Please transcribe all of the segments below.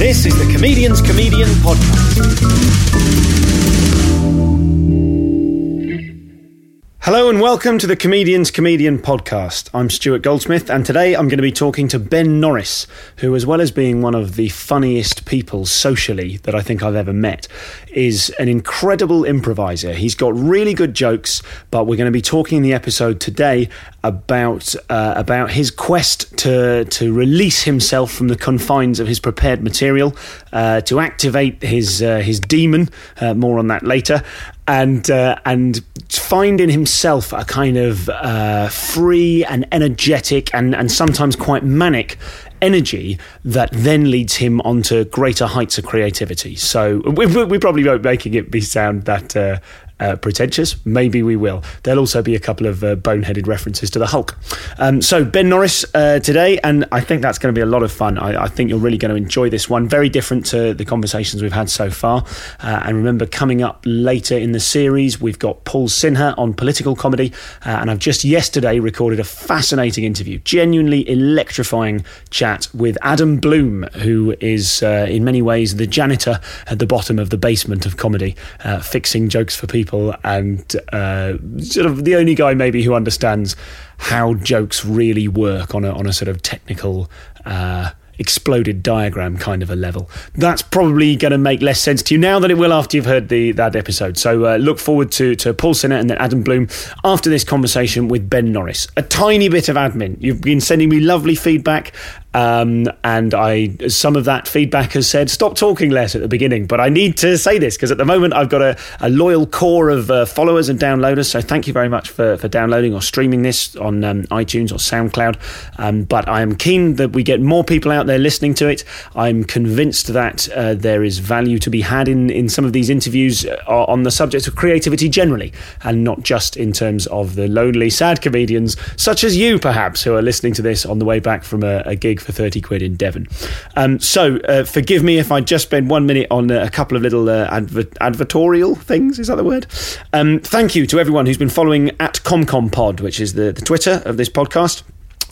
This is the Comedian's Comedian Podcast. Hello and welcome to the Comedian's Comedian Podcast. I'm Stuart Goldsmith, and today I'm going to be talking to Ben Norris, who, as well as being one of the funniest people socially that I think I've ever met, is an incredible improviser. He's got really good jokes, but we're going to be talking in the episode today about uh, about his quest to to release himself from the confines of his prepared material, uh, to activate his uh, his demon. Uh, more on that later, and uh, and find in himself a kind of uh, free and energetic and and sometimes quite manic energy that then leads him onto greater heights of creativity. So we, we probably won't making it be sound that uh, uh, pretentious. Maybe we will. There'll also be a couple of uh, boneheaded references to the Hulk. Um, so Ben Norris uh, today, and I think that's going to be a lot of fun. I, I, think you're really going to enjoy this one. Very different to the conversations we've had so far. Uh, and remember, coming up later in the series, we've got Paul Sinha on political comedy, uh, and I've just yesterday recorded a fascinating interview, genuinely electrifying chat with Adam Bloom, who is in many ways the janitor at the bottom of the basement of comedy, fixing jokes for people people and uh, sort of the only guy maybe who understands how jokes really work on a on a sort of technical. Uh, exploded diagram kind of a level. That's probably going to make less sense to you now than it will after you've heard the that episode. So uh, look forward to to Paul Sinha and then Adam Bloom after this conversation with Ben Norris. A tiny bit of admin. You've been sending me lovely feedback um, and I, some of that feedback has said, stop talking less at the beginning. But I need to say this because at the moment I've got a, a loyal core of uh, followers and downloaders. So thank you very much for, for downloading or streaming this on um, iTunes or SoundCloud. Um, but I am keen that we get more people out there listening to it. I'm convinced that uh, there is value to be had in, in some of these interviews uh, on the subject of creativity generally, and not just in terms of the lonely, sad comedians such as you, perhaps, who are listening to this on the way back from a, a gig for 30 quid in Devon. Um, so uh, forgive me if I just spend one minute on uh, a couple of little uh, adver- advertorial things. Is that the word? Um, thank you to everyone who's been following at ComComPod, which is the, the Twitter of this podcast.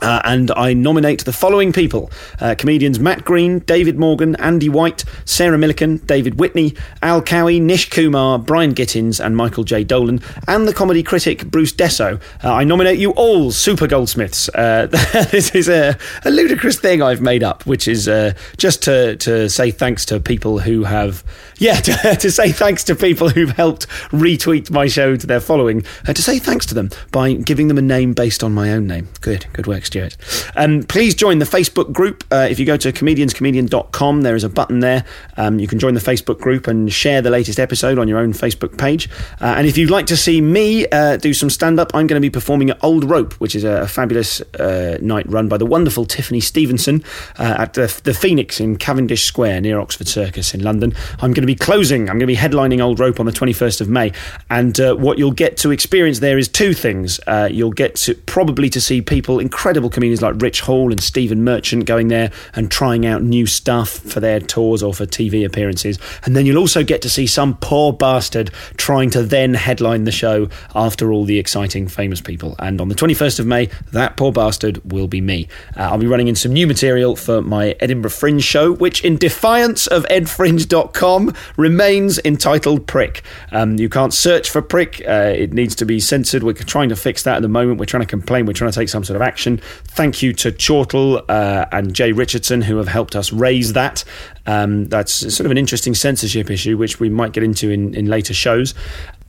Uh, and I nominate the following people uh, comedians Matt Green, David Morgan, Andy White, Sarah Millican, David Whitney, Al Cowie, Nish Kumar, Brian Gittins, and Michael J. Dolan, and the comedy critic Bruce Dessau. Uh, I nominate you all super goldsmiths. Uh, this is a, a, ludicrous thing I've made up, which is uh, just to, to say thanks to people who have, yeah, to, to, say thanks to people who've helped retweet my show to their following, uh, to say thanks to them by giving them a name based on my own name. Good, good work. Stuart. Um, please join the Facebook group. Uh, if you go to comedianscomedian.com, there is a button there. Um, you can join the Facebook group and share the latest episode on your own Facebook page. Uh, and if you'd like to see me uh, do some stand up, I'm going to be performing at Old Rope, which is a, fabulous uh, night run by the wonderful Tiffany Stevenson uh, at the, the Phoenix in Cavendish Square near Oxford Circus in London. I'm going to be closing, I'm going to be headlining Old Rope on the 21st of May. And uh, what you'll get to experience there is two things. you'll get to probably to see people incredibly incredible comedians like Rich Hall and Stephen Merchant going there and trying out new stuff for their tours or for TV appearances. And then you'll also get to see some poor bastard trying to then headline the show after all the exciting famous people. And on the 21st of May, that poor bastard will be me. Uh, I'll be running in some new material for my Edinburgh Fringe show, which, in defiance of edfringe.com, remains entitled Prick. Um, you can't search for Prick, uh, it needs to be censored. We're trying to fix that at the moment. We're trying to complain, we're trying to take some sort of action. Thank you to Chortle uh, and Jay Richardson who have helped us raise that. Um, that's sort of an interesting censorship issue, which we might get into in, in later shows.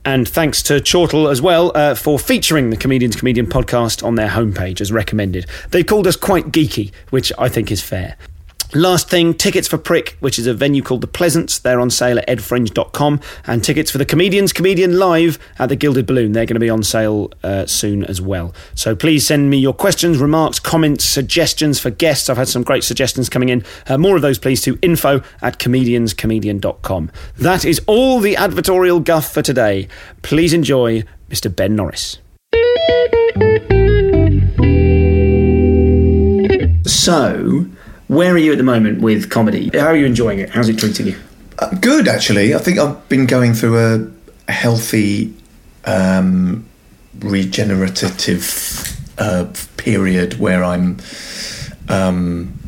And thanks to Chortle as well uh, for featuring the Comedians Comedian podcast on their homepage as recommended. They called us quite geeky, which I think is fair. Last thing, tickets for Prick, which is a venue called The Pleasance. They're on sale at edfringe.com. And tickets for the Comedians Comedian Live at the Gilded Balloon. They're going to be on sale uh, soon as well. So please send me your questions, remarks, comments, suggestions for guests. I've had some great suggestions coming in. Uh, more of those, please, to info at comedianscomedian.com. That is all the advertorial guff for today. Please enjoy Mr. Ben Norris. So, where are you at the moment with comedy? How are you enjoying it? How's it treating you? Uh, good, actually. I think I've been going through a, a healthy, um, regenerative uh, period where I'm. Um,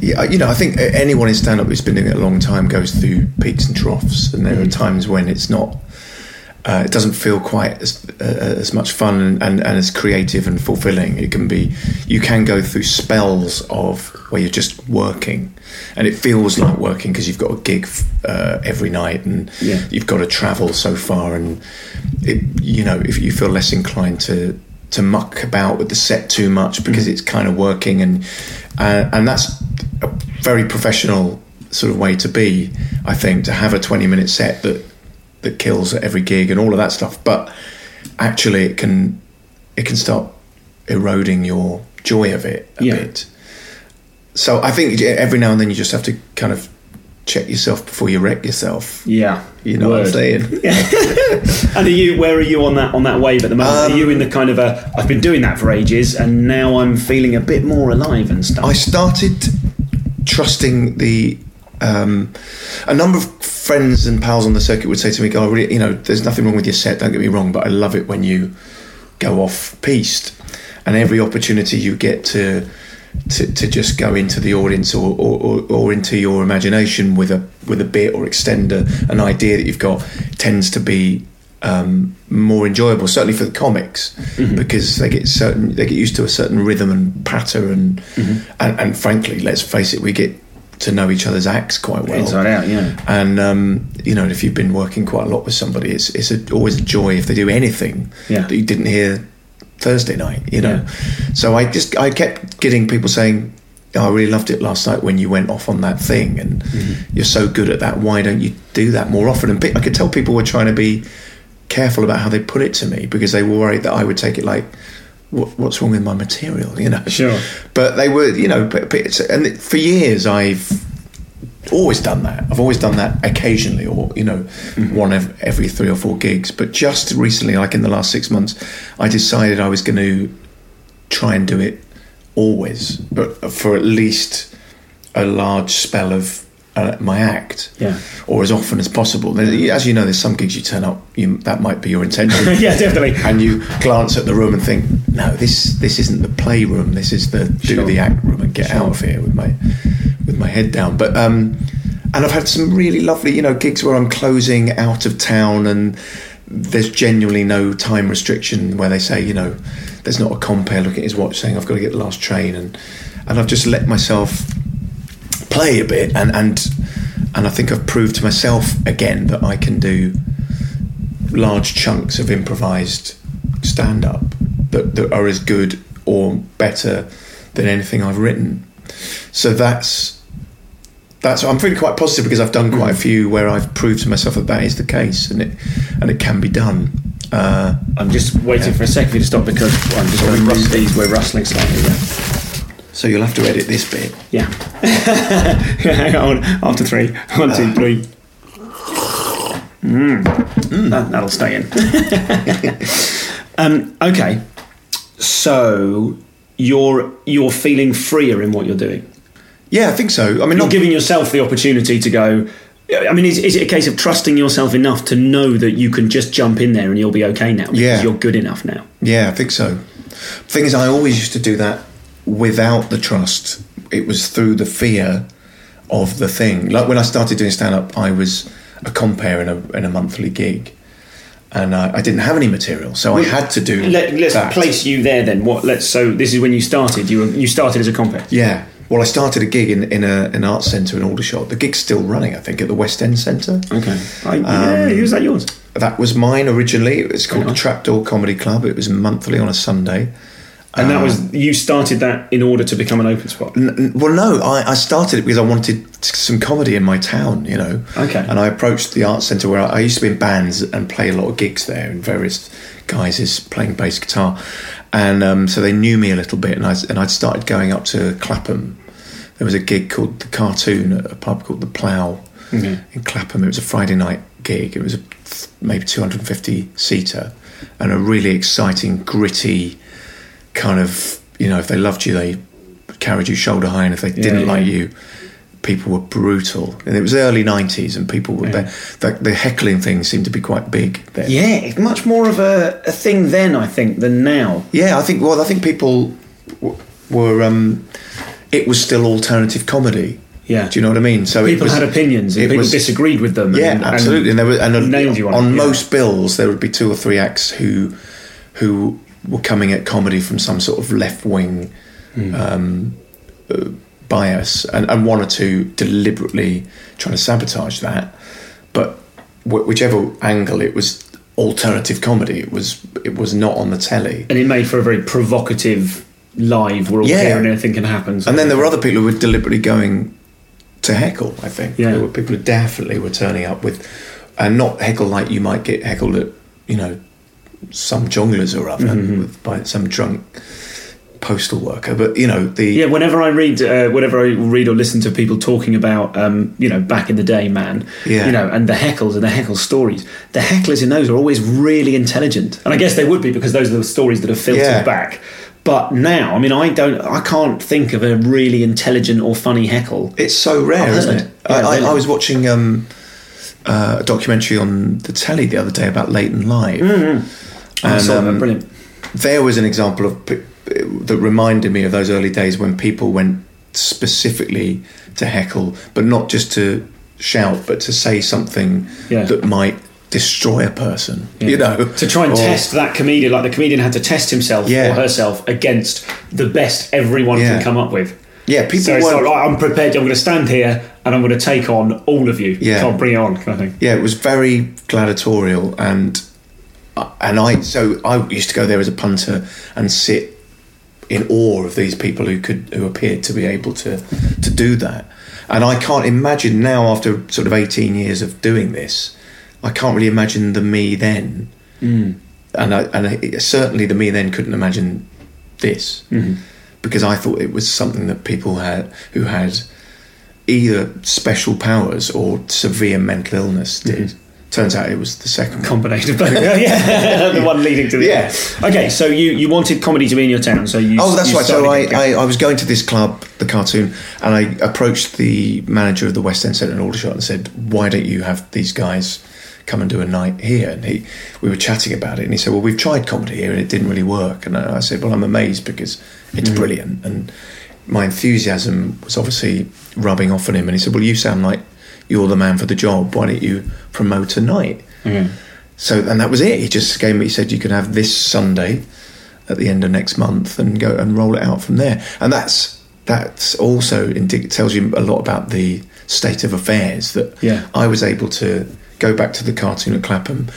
yeah, you know, I think anyone in stand up who's been doing it a long time goes through peaks and troughs, and there are times when it's not. Uh, it doesn't feel quite as uh, as much fun and, and, and as creative and fulfilling. It can be. You can go through spells of where you're just working, and it feels like working because you've got a gig uh, every night and Yeah. you've got to travel so far, and it, you know if you feel less inclined to to muck about with the set too much because it's kind of working, and uh, and that's a very professional sort of way to be. I think to have a twenty minute set that that kills at every gig and all of that stuff, but actually it can it can start eroding your joy of it a Yeah. bit. So I think every now and then you just have to kind of check yourself before you wreck yourself. Yeah, You know what I'm Word. saying? And are you? Where are you on that on that wave at the moment? Um, are you in the kind of a? I've been doing that for ages, and now I'm feeling a bit more alive and stuff. I started trusting the. Um, a number of friends and pals on the circuit would say to me, "God, I really, you know, there's nothing wrong with your set. Don't get me wrong, but I love it when you go off piste, and every opportunity you get to." To, to just go into the audience or, or, or, into your imagination with a with a bit or extend a, an idea that you've got tends to be um, more enjoyable, certainly for the comics, because they get certain they get used to a certain rhythm and patter, and, and and frankly, let's face it, we get to know each other's acts quite well Inside out, yeah. And um, you know, if you've been working quite a lot with somebody, it's it's a, always a joy if they do anything Yeah. that you didn't hear Thursday night. You know, so I just I kept getting people saying. "Oh, I really loved it last night when you went off on that thing, and you're so good at that. Why don't you do that more often? And I could tell people were trying to be careful about how they put it to me because they were worried that I would take it like, what, "What's wrong with my material?" You know. Sure. But they were, you know, but, but and for years I've always done that. I've always done that occasionally, or you know, mm-hmm. one ev- every three or four gigs. But just recently, like in the last six months, I decided I was going to try and do it always, but for at least a large spell of uh, my act, Yeah. or as often as possible. As you know, there's some gigs you turn up, you, that might be your intention, yeah, definitely. and you glance at the room and think, no, this this isn't the playroom. This is the do Sure. the act room and get out of here with my with my head down. But um, and I've had some really lovely, you know, gigs where I'm closing out of town and there's genuinely no time restriction where they say, you know, there's not a compare looking at his watch saying I've got to get the last train and and I've just let myself play a bit and and and I think I've proved to myself again that I can do large chunks of improvised stand up that, that are as good or better than anything I've written. So that's that's I'm feeling quite positive because I've done quite a few where I've proved to myself that that is the case and it and it can be done. Uh, I'm just waiting for a second for you to stop because I'm just going to move these. We're rustling slightly. Yeah. So you'll have to edit this bit. Yeah. Hang on. After three. One, two, three. Mm. That, that'll stay in. um, okay. So, you're you're feeling freer in what you're doing. Yeah, I think so. I mean, You're not giving yourself the opportunity to go. I mean, is, is it a case of trusting yourself enough to know that you can just jump in there and you'll be okay now? Because Yeah. you're good enough now. Yeah, I think so. Thing is, I always used to do that without the trust. It was through the fear of the thing. Like when I started doing stand up, I was a compare in a in a monthly gig, and I, I didn't have any material, so I had to do. Let, let's that. place you there then. What? Let's. So this is when you started. You were, you started as a compere. Yeah. Well, I started a gig in, in a, an art centre in Aldershot. The gig's still running, I think, at the West End Centre. Okay. I, Um, yeah. Who's that? Yours? That was mine originally. It was called the Trapdoor Comedy Club. It was monthly on a Sunday. And that Um, was you started that in order to become an open spot. N- Well, no, I, I started it because I wanted some comedy in my town, you know. Okay. And I approached the art centre where I, I used to be in bands and play a lot of gigs there, and various guises playing bass guitar, and um, so they knew me a little bit, and I and I'd started going up to Clapham. There was a gig called the Cartoon at a pub called the Plough Okay. in Clapham. It was a Friday night gig. It was a maybe 250 seater, and a really exciting, gritty kind of you know if they loved you they carried you shoulder high and if they didn't yeah. like you people were brutal and it was early 90s and people were Yeah. the, the, heckling thing seemed to be quite big then. Yeah, it's much more of a, a thing then, I think, than now. yeah i think well i think people w- were um it was still alternative comedy Yeah. do you know what i mean so People it was, had opinions and people was- disagreed with them. yeah and, absolutely and, there were and a- nailed you on, on most bills there would be two or three acts who who were coming at comedy from some sort of left wing Hmm. um, uh, bias, and, and one or two deliberately trying to sabotage that. But wh- whichever angle, it was alternative comedy. It was it was not on the telly. and it made for a very provocative live. We're all Yeah. here and anything can happen. And then there were other people who were deliberately going to heckle. I think Yeah. there were people who definitely were turning up with, and not heckle like you might get heckled at, you know, some Jongleurs or other Mm-hmm. with, by some drunk postal worker. But you know the Yeah, whenever I read, uh, whenever I read or listen to people talking about, um, you know, back in the day, man, Yeah. you know, and the heckles and the heckle stories, the hecklers in those are always really intelligent, and I guess they would be because those are the stories that are filtered Yeah. back. But now, I mean, I don't, I can't think of a really intelligent or funny heckle. It's so rare, isn't it? Yeah, I, really. I was watching um, uh, a documentary on the telly the other day about Late N Live. I And, saw that, um, brilliant. There was an example of that reminded me of those early days when people went specifically to heckle, but not just to shout, but to say something Yeah. that might destroy a person. Yeah. You know, to try and Or- test that comedian, like the comedian had to test himself Yeah. or herself against the best everyone Yeah. can come up with. Yeah, people So it's weren't- like, I'm prepared. I'm going to stand here and I'm going to take on all of you. Yeah. Can't bring it on, kind of thing. Yeah, it was very gladiatorial, and and I so I used to go there as a punter and sit in awe of these people who could who appeared to be able to to do that. And I can't imagine now, after sort of eighteen years of doing this, I can't really imagine the me then, Mm. and I, and I, certainly the me then couldn't imagine this Mm-hmm. because I thought it was something that people had who had either special powers or severe mental illness did. Turns out it was the second. Combination of both. yeah, the one leading to the Yeah. Okay, so you, you wanted comedy to be in your town, so you. Oh, that's you right. So I, I, I was going to this club, the cartoon, and I approached the manager of the West End Centre in Aldershot and said, "Why don't you have these guys come and do a night here?" And he, we were chatting about it, and he said, "Well, we've tried comedy here, and it didn't really work." And I I said, "Well, I'm amazed because it's mm-hmm. brilliant." And my enthusiasm was obviously rubbing off on him, and he said, "Well, you sound like you're the man for the job. Why don't you promote a night?" Mm-hmm. So, and that was it. He just gave me. He said, "You can have this Sunday." at the end of next month and go and roll it out from there. And that's that's also indi- tells you a lot about the state of affairs that Yeah. I was able to go back to the cartoon at Clapham.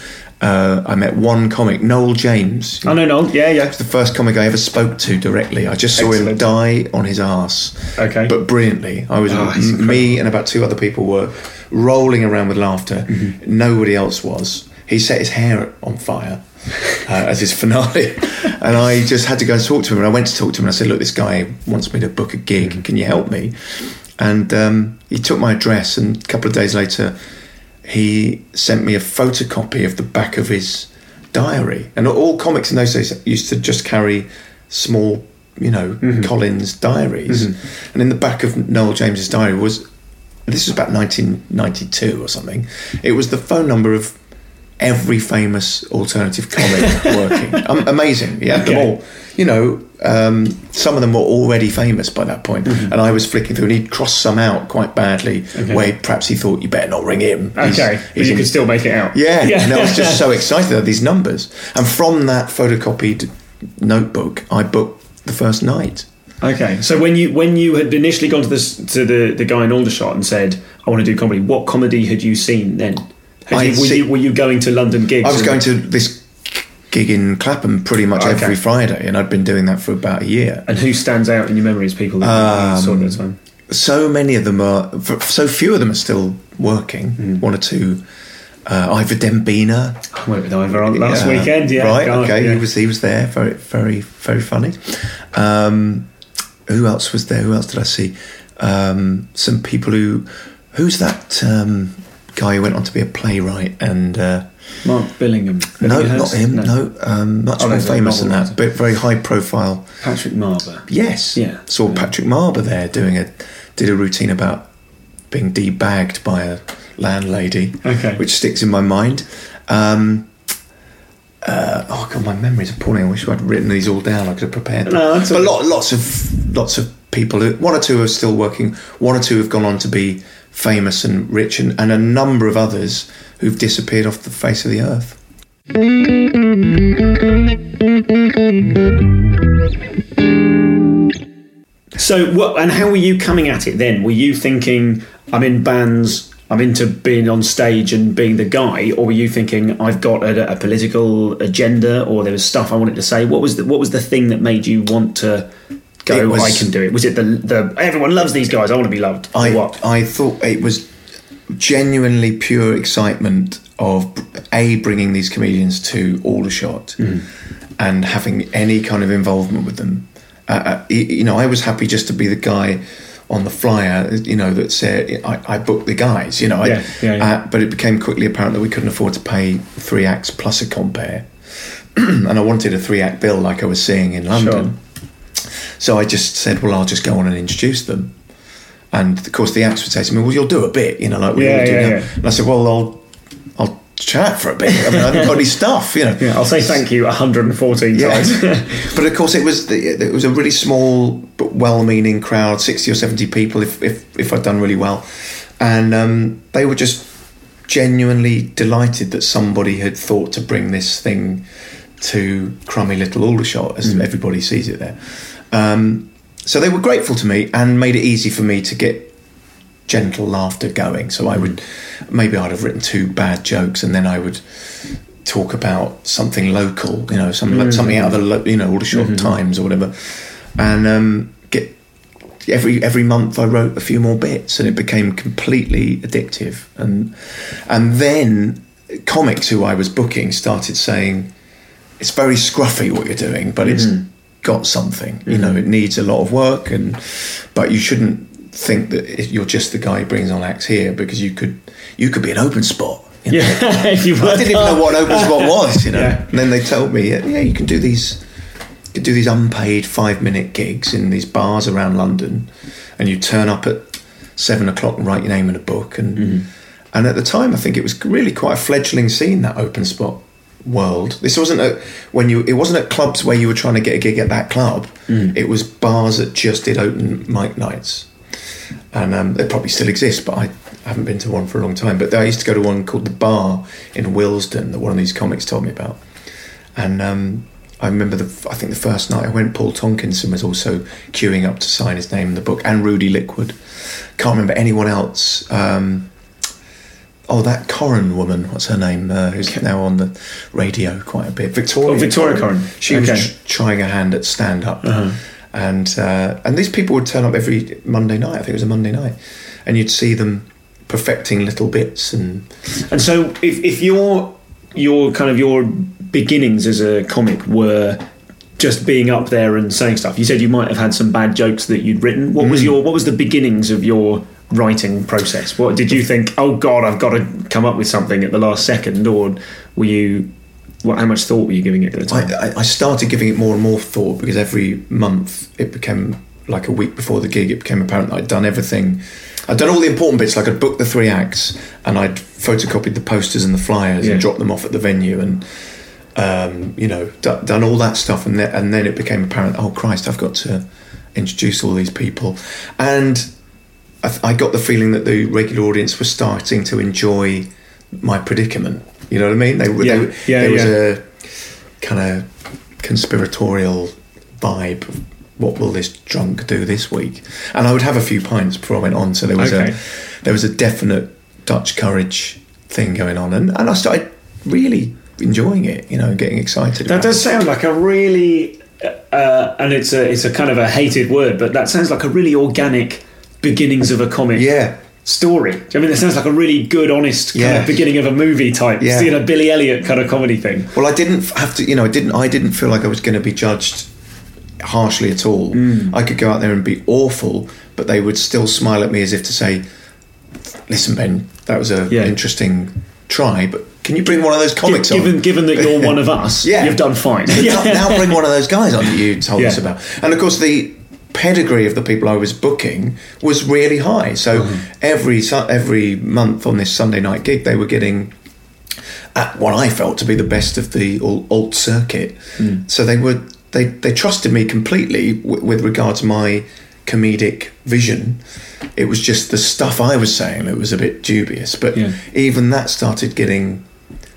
Uh, I met one comic, Noel James. I know, Noel. Yeah, yeah. It's the first comic I ever spoke to directly. I just saw him die on his ass. Okay. But brilliantly. I was Oh, m- me and about two other people were rolling around with laughter. Mm-hmm. Nobody else was. He set his hair on fire uh, as his finale, and I just had to go and talk to him. And I went to talk to him, and I said, "Look, this guy wants me to book a gig. Mm-hmm. Can you help me?" And um, he took my address, and a couple of days later, he sent me a photocopy of the back of his diary. And all comics in those days used to just carry small you know, Mm-hmm. Collins' diaries. And in the back of Noel James's diary was this was about 1992 or something. It was the phone number of every famous alternative comic working. Um, amazing. yeah, had them all. You know, um, some of them were already famous by that point. Mm-hmm. And I was flicking through and he'd crossed some out quite badly where perhaps he thought you better not ring him. He's- Okay, but you in- can still make it out. yeah, and I was just so excited at these numbers. And from that photocopied notebook, I booked the first night. Okay, so when you when you had initially gone to this to the the guy in Aldershot and said I want to do comedy, what comedy had you seen then? I'd you, were, see- you, were you going to London gigs? I was going to this gig in Clapham pretty much Okay. every Friday, and I'd been doing that for about a year. And who stands out in your memory as people that you saw at the time? So many of them are, so few of them are still working. Hmm. One or two. Uh, Ivor Dembina, I went with Ivor on last weekend. Yeah, right. God, okay, yeah. he was he was there. Very very very funny. Um, who else was there? Who else did I see? Um, some people who. Who's that um, guy who went on to be a playwright and? Uh, Mark Billingham. no, not him. No, um, much Oh, more famous than that, but very high profile. Patrick Marber. Yes. Yeah. Saw Patrick Marber there doing a did a routine about being debagged by a landlady. Okay. Which sticks in my mind. Um, uh, oh god, my memory's appalling. I wish I'd written these all down. I could have prepared them. No, but lot, lots of lots of people. Who, one or two are still working. One or two have gone on to be famous and rich, and, and a number of others who've disappeared off the face of the earth. So, what and how were you coming at it then? Were you thinking, I'm in bands, I'm into being on stage and being the guy, or were you thinking, I've got a, a political agenda, or there was stuff I wanted to say? What was the, what was the thing that made you want to go? Was- I can do it. Was it the the everyone loves these guys? I want to be loved. I what? I thought it was genuinely pure excitement of a bringing these comedians to Aldershot and having any kind of involvement with them. Uh, uh, you know, I was happy just to be the guy on the flyer. You know that said I, I booked the guys. You know, I, Yeah, yeah, yeah. Uh, but it became quickly apparent that we couldn't afford to pay three acts plus a compare, and I wanted a three act bill like I was seeing in London. So I just said, well, I'll just go on and introduce them. And of course, the acts would say to me, well, you'll do a bit, you know, like we Yeah, all do yeah, now. yeah. And I said, well, I'll, I'll chat for a bit. I mean, I haven't got any stuff, you know. Yeah, I'll say thank you 114 Yeah. times. but of course, it was the, it was a really small but well-meaning crowd, sixty or seventy people, if if, if I'd done really well, and um, they were just genuinely delighted that somebody had thought to bring this thing to crummy little Aldershot, as everybody sees it there. Um, so they were grateful to me and made it easy for me to get gentle laughter going. So I would maybe I'd have written two bad jokes and then I would talk about something local, you know, some, something out of the lo- you know Aldershot Times or whatever, and um, get every every month I wrote a few more bits and it became completely addictive. And and then comics who I was booking started saying it's very scruffy what you're doing but it's got something you know it needs a lot of work and but you shouldn't think that you're just the guy who brings on acts here because you could you could be an open spot you know? yeah, I didn't even know what an open spot was, you know. Yeah. And then they told me, yeah, you can do these, you can do these unpaid five minute gigs in these bars around London, and you turn up at seven o'clock and write your name in a book. And Mm-hmm. and at the time, I think it was really quite a fledgling scene that open spot world. This wasn't a when you it wasn't at clubs where you were trying to get a gig at that club. Mm. It was bars that just did open mic nights and um, they probably still exist, but I haven't been to one for a long time. But I used to go to one called the Bar in Willesden that one of these comics told me about, and um, I remember the I think the first night I went, Paul Tonkinson was also queuing up to sign his name in the book, and Rudi Lickwood. Can't remember anyone else. Um, oh, that Coren woman, what's her name? Uh, who's now on the radio quite a bit. Victoria. Oh, Victoria Coren. She Okay. was tr- trying her hand at stand up, and uh, and these people would turn up every Monday night. I think it was a Monday night, and you'd see them perfecting little bits and And so, if, if your your kind of your beginnings as a comic were just being up there and saying stuff, you said you might have had some bad jokes that you'd written. What Mm. was your what was the beginnings of your writing process? What did you think? Oh God, I've got to come up with something at the last second, or were you What? How much thought were you giving it at the time? I, I- I started giving it more and more thought because every month it became like a week before the gig. It became apparent that I'd done everything. I'd done all the important bits, like I'd booked the three acts and I'd photocopied the posters and the flyers Yeah. and dropped them off at the venue and um, you know d- done all that stuff. And then, and then it became apparent. Oh Christ, I've got to introduce all these people, and I, th- I got the feeling that the regular audience was starting to enjoy my predicament. You know what I mean? They, Yeah. they, Yeah, there was a kind of conspiratorial vibe of what will this drunk do this week? And I would have a few pints before I went on, so there was Okay. a there was a definite Dutch courage thing going on, and, and I started really enjoying it, you know, getting excited. That does it. sound like a really, uh, and it's a it's a kind of a hated word, but that sounds like a really organic beginnings of a comic Yeah, story. I mean, that sounds like a really good, honest kind Yeah. of beginning of a movie type, Yeah. you know, Billy Elliot kind of comedy thing. Well, I didn't have to. You know, I didn't. I didn't feel like I was going to be judged harshly at all. Mm. I could go out there and be awful, but they would still smile at me as if to say, "Listen, Ben, that was an Yeah. interesting try, but can you bring one of those comics given on?" given that you're one of us, Yeah. you've done fine. now, now bring one of those guys on that you told us about. And of course, the pedigree of the people I was booking was really high. So Mm-hmm. every every month on this Sunday night gig, they were getting at what I felt to be the best of the alt, alt circuit. Mm. So they were they they trusted me completely w- with regard to my comedic vision. It was just the stuff I was saying that was a bit dubious, but Yeah. even that started getting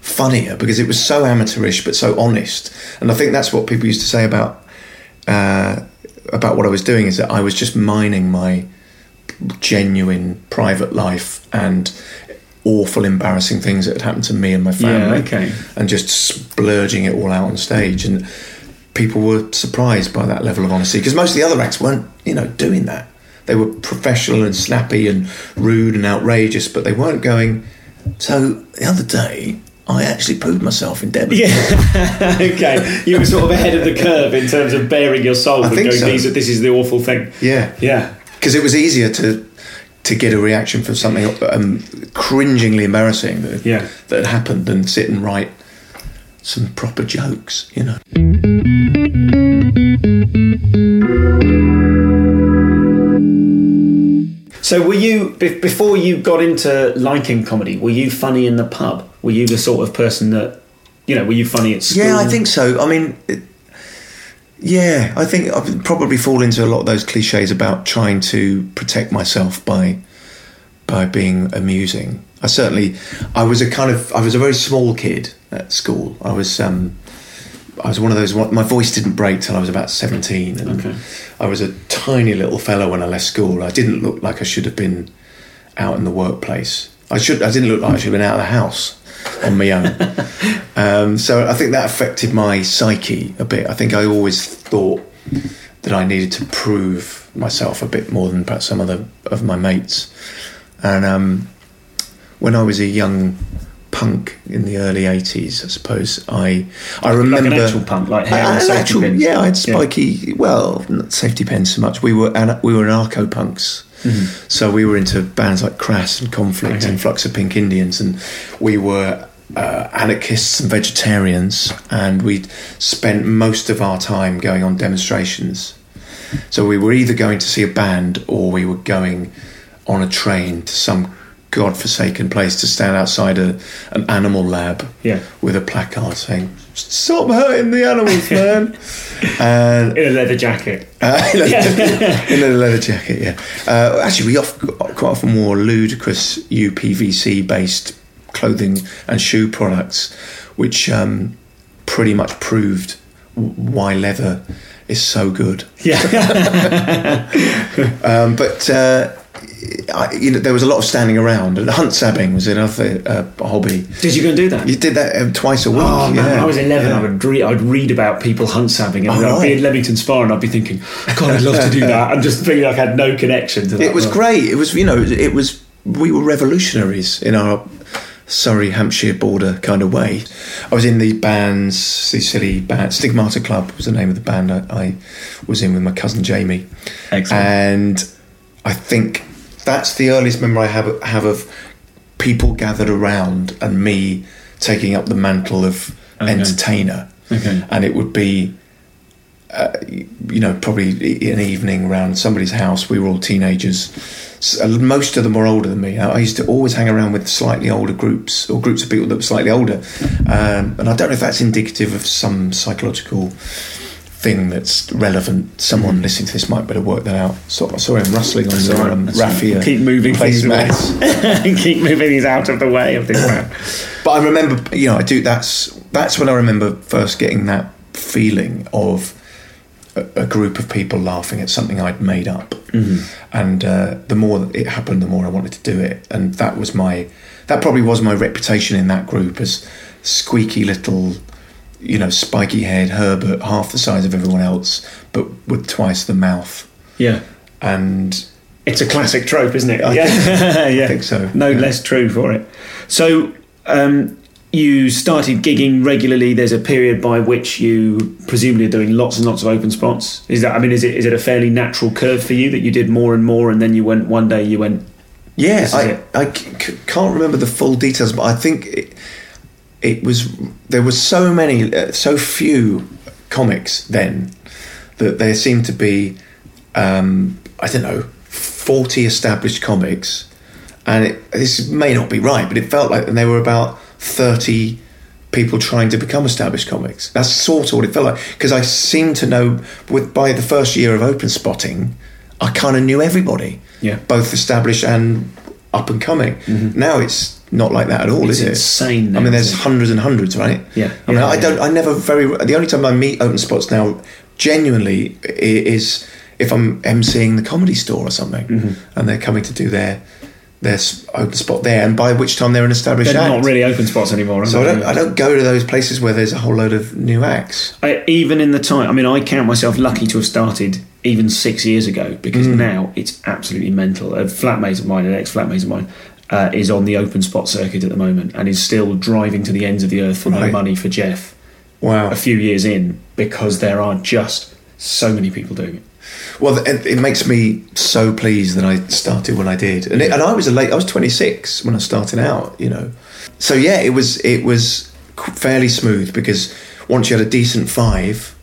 funnier because it was so amateurish but so honest. And I think that's what people used to say about uh, about what I was doing is that I was just mining my genuine private life and awful embarrassing things that had happened to me and my family okay. and just splurging it all out on stage and people were surprised by that level of honesty because most of the other acts weren't you know doing that they were professional and snappy and rude and outrageous but they weren't going so the other day I actually proved myself in Devon Yeah. okay. You were sort of ahead of the curve in terms of bearing your soul I and think going, so. These are, this is the awful thing. yeah Yeah. because it was easier to to get a reaction from something um, cringingly embarrassing that, Yeah. that had happened than sit and write some proper jokes, you know. So were you before you got into liking comedy? Were you funny in the pub? Were you the sort of person that you know? Were you funny at school? Yeah, I think so. I mean, it, yeah, I think I've probably fall into a lot of those cliches about trying to protect myself by by being amusing. I certainly, I was a kind of, I was a very small kid at school. I was, um, I was one of those. My voice didn't break till I was about seventeen, and Okay. I was a tiny little fellow when I left school. I didn't look like I should have been out in the workplace. I should. I didn't look like I should have been out of the house on my own. um, so I think that affected my psyche a bit. I think I always thought that I needed to prove myself a bit more than perhaps some of the of my mates. And um, when I was a young punk in the early eighties, I suppose I I remember like an actual punk, like hair and safety actual- pins. Yeah, I had spiky. Well, not safety pins so much. We were we were anarcho punks. So we were into bands like Crass and Conflict Mm-hmm. Okay. and Flux of Pink Indians, and we were uh, anarchists and vegetarians, and we spent most of our time going on demonstrations. So we were either going to see a band or we were going on a train to some god-forsaken place to stand outside a, an animal lab Yeah. with a placard saying "Stop hurting the animals, man!" and in a leather jacket. uh, in, a, in a leather jacket. Yeah. Uh, actually, we off, quite often wore ludicrous UPVC-based clothing and shoe products, which um, pretty much proved why leather is so good. Yeah. Um, but uh, I, you know, there was a lot of standing around, and hunt sabbing was another uh, hobby. Did you go and do that? You did that um, twice a week. Oh man, yeah. when I was eleven, Yeah. I would read. I'd read about people hunt sabbing, and Oh, I'd be in Leamington Spa, and I'd be thinking, "God, I'd love to do that," and just feeling like I had no connection to that. It was world. great. It was, you know, it was. We were revolutionaries in our Surrey, Hampshire border kind of way. I was in the bands, these silly bands. Stigmata Club was the name of the band I, I was in with my cousin Jamie. Excellent. And I think that's the earliest memory I have have of people gathered around and me taking up the mantle of entertainer, Okay. and it would be. Uh, you know, probably an evening around somebody's house. We were all teenagers. S- uh, Most of them were older than me. I I used to always hang around with slightly older groups or groups of people that were slightly older. Um, and I don't know if that's indicative of some psychological thing that's relevant. Someone listening to this might better work that out. So, sorry, I'm rustling on your um, That's all right. raffia. Keep moving things. Keep moving things out of the way of this man. But I remember, you know, I do. That's that's when I remember first getting that feeling of a, a group of people laughing at something I'd made up. Mm-hmm. And uh, the more it happened, the more I wanted to do it. And that was my, that probably was my reputation in that group as squeaky little, you know, spiky head Herbert, half the size of everyone else, but with twice the mouth. Yeah. And It's a classic trope, isn't it? I yeah, yeah. think so, No yeah. less true for it. So, um, you started gigging regularly. There's a period by which you presumably are doing lots and lots of open spots. Is that? I mean, is it is it a fairly natural curve for you that you did more and more, and then you went one day you went Yeah, I. I c- can't remember the full details, but I think it, it was there were so many, uh, so few comics then that there seemed to be, um, I don't know, forty established comics, and it, this may not be right, but it felt like and there were about thirty people trying to become established comics. That's sort of what it felt like because I seemed to know with by the first year of open spotting, I kind of knew everybody Yeah. both established and up and coming. Now it's not like that at all. It's is it? insane I mean, there's hundreds and hundreds, right? Yeah. I mean, Yeah, I don't. I never very. The only time I meet open spots now, genuinely, is if I'm emceeing the comedy store or something, Mm-hmm. and they're coming to do their their open spot there, and by which time they're an established they're act. not really open spots anymore. So I don't. I don't go to those places where there's a whole load of new acts. I, even in the time, I mean, I count myself lucky to have started even six years ago because Mm. now it's absolutely mental. A flatmate of mine, an ex flatmate of mine, uh, is on the open spot circuit at the moment and is still driving to the ends of the earth for no money for Jeff Wow. a few years in because there are just so many people doing it. Well, it, it makes me so pleased that I started when I did, and it, and I was a late. I was 26 when I started out. You know, so yeah, it was it was fairly smooth because once you had a decent five,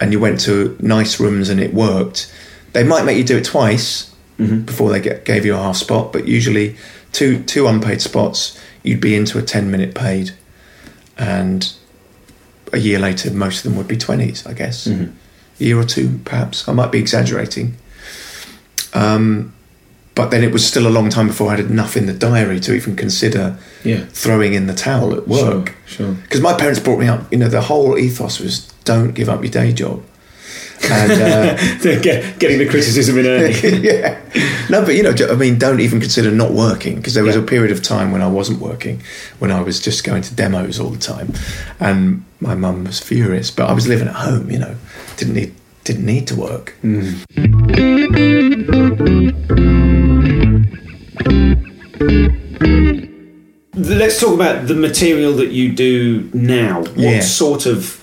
and you went to nice rooms and it worked, they might make you do it twice before they get, gave you a half spot, but usually two two unpaid spots, you'd be into a 10 minute paid, and a year later, most of them would be 20s, I guess. A year or two, perhaps. I might be exaggerating. Um, but then it was still a long time before I had enough in the diary to even consider Yeah. throwing in the towel at work. Sure, sure. Because my parents brought me up, you know, the whole ethos was don't give up your day job. And uh, Get, getting the criticism in early. yeah, no, but you know, I mean, don't even consider not working because there was Yeah. a period of time when I wasn't working, when I was just going to demos all the time, and my mum was furious. But I was living at home, you know, didn't need didn't need to work. Let's talk about the material that you do now. What Yeah. sort of.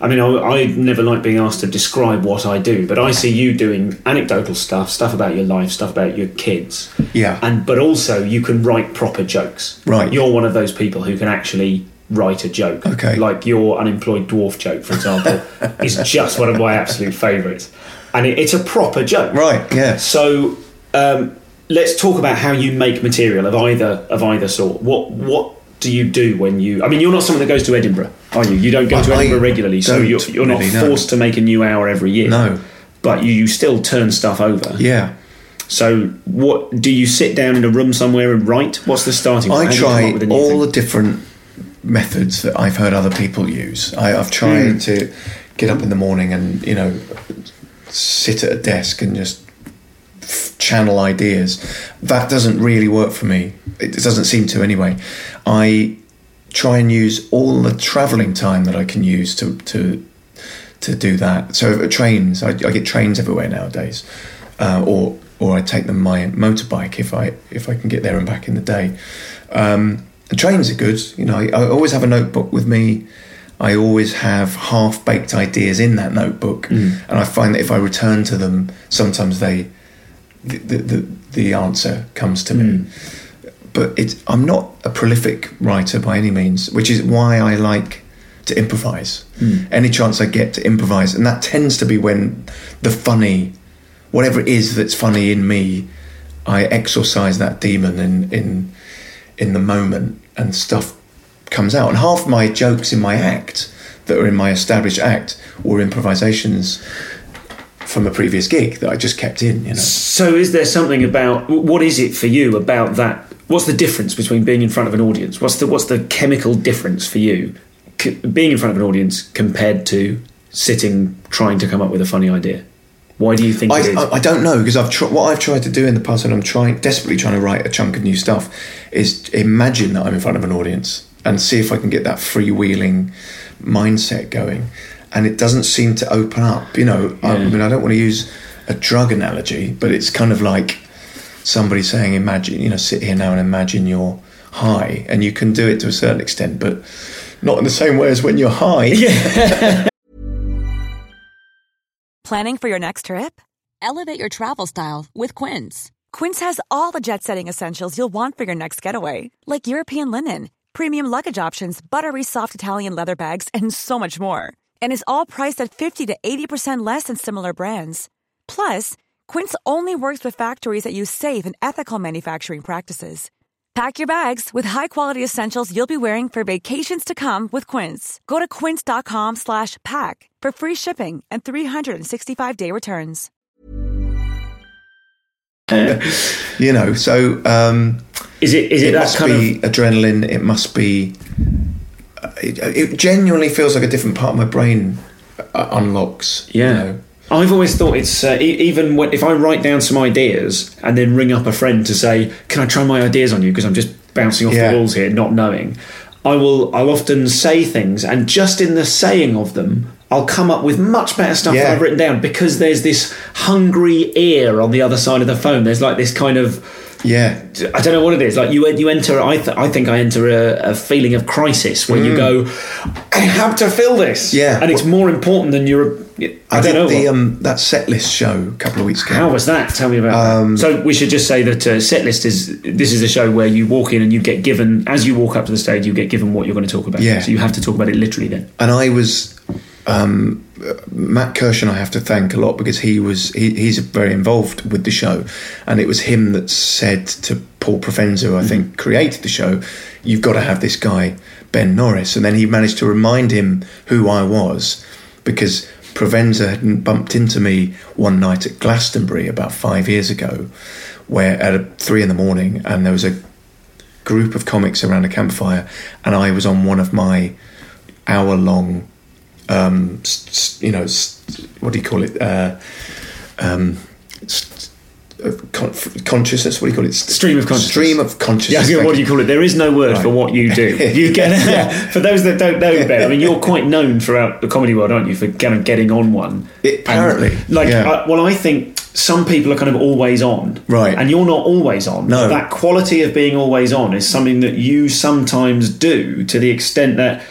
I mean, I, I never like being asked to describe what I do, but I see you doing anecdotal stuff, stuff about your life, stuff about your kids. Yeah. And but also you can write proper jokes. Right. You're one of those people who can actually write a joke. Okay. Like your unemployed dwarf joke, for example, is just one of my absolute favourites, and it, it's a proper joke. Right. Yeah. So um, let's talk about how you make material of either of either sort. What what do you do when you? I mean, you're not someone that goes to Edinburgh, are you? You don't go to I- Edinburgh regularly, so you're, you're not really, no. forced to make a new hour every year. No. but you, you still turn stuff over. Yeah. So what do you sit down in a room somewhere and write? What's the starting? point? I How do you come try with all thing? the different methods that I've heard other people use. I, I've tried Hmm. to get up in the morning and you know sit at a desk and just channel ideas. That doesn't really work for me. It doesn't seem to anyway. I try and use all the travelling time that I can use to to to do that. So uh, trains, I, I get trains everywhere nowadays, uh, or or I take them my motorbike if I if I can get there and back in the day. Um, the trains are good. You know, I, I always have a notebook with me. I always have half baked ideas in that notebook, and I find that if I return to them, sometimes they the the, the, the answer comes to me. Hmm. But it's I'm not a prolific writer by any means, which is why I like to improvise. Hmm. Any chance I get to improvise, and that tends to be when the funny, whatever it is that's funny in me, I exorcise that demon in in in the moment, and stuff comes out. And half my jokes in my act that are in my established act were improvisations from a previous gig that I just kept in. You know. So, is there something about what is it for you about that? What's the difference between being in front of an audience? What's the what's the chemical difference for you, c- being in front of an audience compared to sitting trying to come up with a funny idea? Why do you think I, it is? I, I don't know because I've tr- what I've tried to do in the past, and I'm trying desperately trying to write a chunk of new stuff, is imagine that I'm in front of an audience and see if I can get that freewheeling mindset going. And it doesn't seem to open up. You know, I, I mean, I don't want to use a drug analogy, but it's kind of like somebody saying, "Imagine, you know, sit here now and imagine you're high," and you can do it to a certain extent, but not in the same way as when you're high. Yeah. Planning for your next trip? Elevate your travel style with Quince. Quince has all the jet setting essentials you'll want for your next getaway, like European linen, premium luggage options, buttery soft Italian leather bags, and so much more. And is all priced at 50 to 80% less than similar brands. Plus, Quince only works with factories that use safe and ethical manufacturing practices. Pack your bags with high-quality essentials you'll be wearing for vacations to come with Quince. Go to quince.com slash pack for free shipping and 365-day returns. You know, so um, is it is it, it that must kind be of adrenaline. It must be. It, it genuinely feels like a different part of my brain uh, unlocks. you yeah? know. I've always thought it's uh, e- even when, if I write down some ideas and then ring up a friend to say, "Can I try my ideas on you?" Because I'm just bouncing off Yeah. the walls here, not knowing. I will. I'll often say things, and just in the saying of them, I'll come up with much better stuff Yeah. than I've written down because there's this hungry ear on the other side of the phone. There's like this kind of Yeah, I don't know what it is. Like you, you enter. I, th- I think I enter a, a feeling of crisis where you go, I have to fill this. Mm. Yeah. and it's more important than your. I, I, don't know. the um, that set list show a couple of weeks ago. how was that? Tell me about Um, that. So we should just say that uh, setlist is this is a show where you walk in and you get given as you walk up to the stage, you get given what you're going to talk about. Yeah. So you have to talk about it literally then. and I was um, Matt Kirshen. I have to thank a lot because he was he, he's very involved with the show, and it was him that said to Paul Provenza, who I think mm-hmm. created the show, "You've got to have this guy Ben Norris," and then he managed to remind him who I was because Provenza had bumped into me one night at Glastonbury about five years ago, where at three in the morning, and there was a group of comics around a campfire, and I was on one of my hour long, um, you know, what do you call it? Uh, um, uh, con- consciousness. What do you call it? Stream of consciousness. Stream of Yeah, consciousness. what do you call it? There is no word Right. for what you do. You get for those that don't know, Ben. I mean, you're quite known throughout the comedy world, aren't you, for kind of getting on one? It- apparently, And, like, yeah. I, well, I think some people are kind of always on, Right. And you're not always on. No. that quality of being always on is something that you sometimes do to the extent that.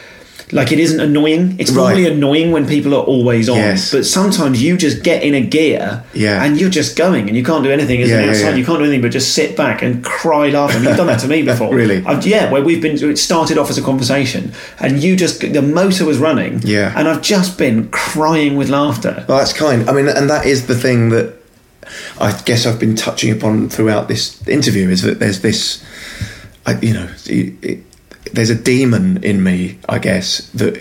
Like it isn't annoying. It's Right. normally annoying when people are always on, Yes. but sometimes you just get in a gear, Yeah. and you're just going, and you can't do anything as Yeah, an outside. yeah. You can't do anything but just sit back and cry laughing. You've done that to me before, Really? I've, yeah, where we've been. It started off as a conversation, and you just the motor was running, Yeah. and I've just been crying with laughter. Well, that's kind. I mean, and that is the thing that I guess I've been touching upon throughout this interview is that there's this, I, you know, it, it, there's a demon in me, I guess, that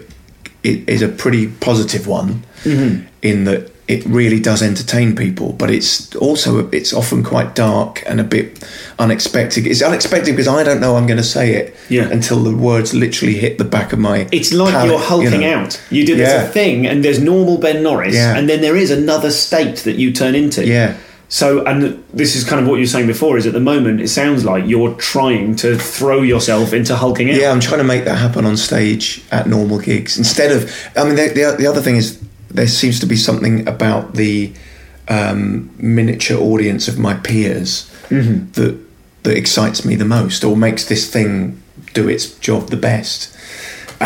it is a pretty positive one mm-hmm. in that it really does entertain people, but it's also it's often quite dark and a bit unexpected. It's unexpected because I don't know I'm going to say it Yeah. until the words literally hit the back of my. It's like palate, you're hulking you know. out. You do Yeah. a thing, and there's normal Ben Norris, Yeah. and then there is another state that you turn into. Yeah. So, and this is kind of what you were saying before. Is at the moment it sounds like you're trying to throw yourself into hulking out. Yeah, I'm trying to make that happen on stage at normal gigs instead of. I mean, the, the, the other thing is there seems to be something about the um, miniature audience of my peers that that excites me the most, or makes this thing do its job the best.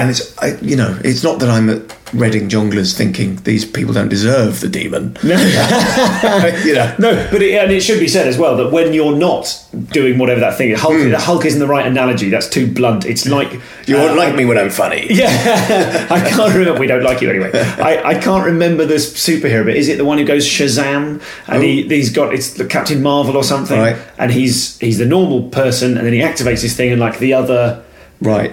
And it's I, you know it's not that I'm at Reading Jongleurs thinking these people don't deserve the demon. you know. No, but it, and it should be said as well that when you're not doing whatever that thing, Hulk, Hmm. the Hulk isn't the right analogy. That's too blunt. It's like You uh, won't like me when I'm funny. Yeah, I can't remember. We don't like you anyway. I, I can't remember this superhero, but is it the one who goes Shazam and he he's got it's the Captain Marvel or something, Oh. Right. and he's he's the normal person, and then he activates his thing, and like the other. Right.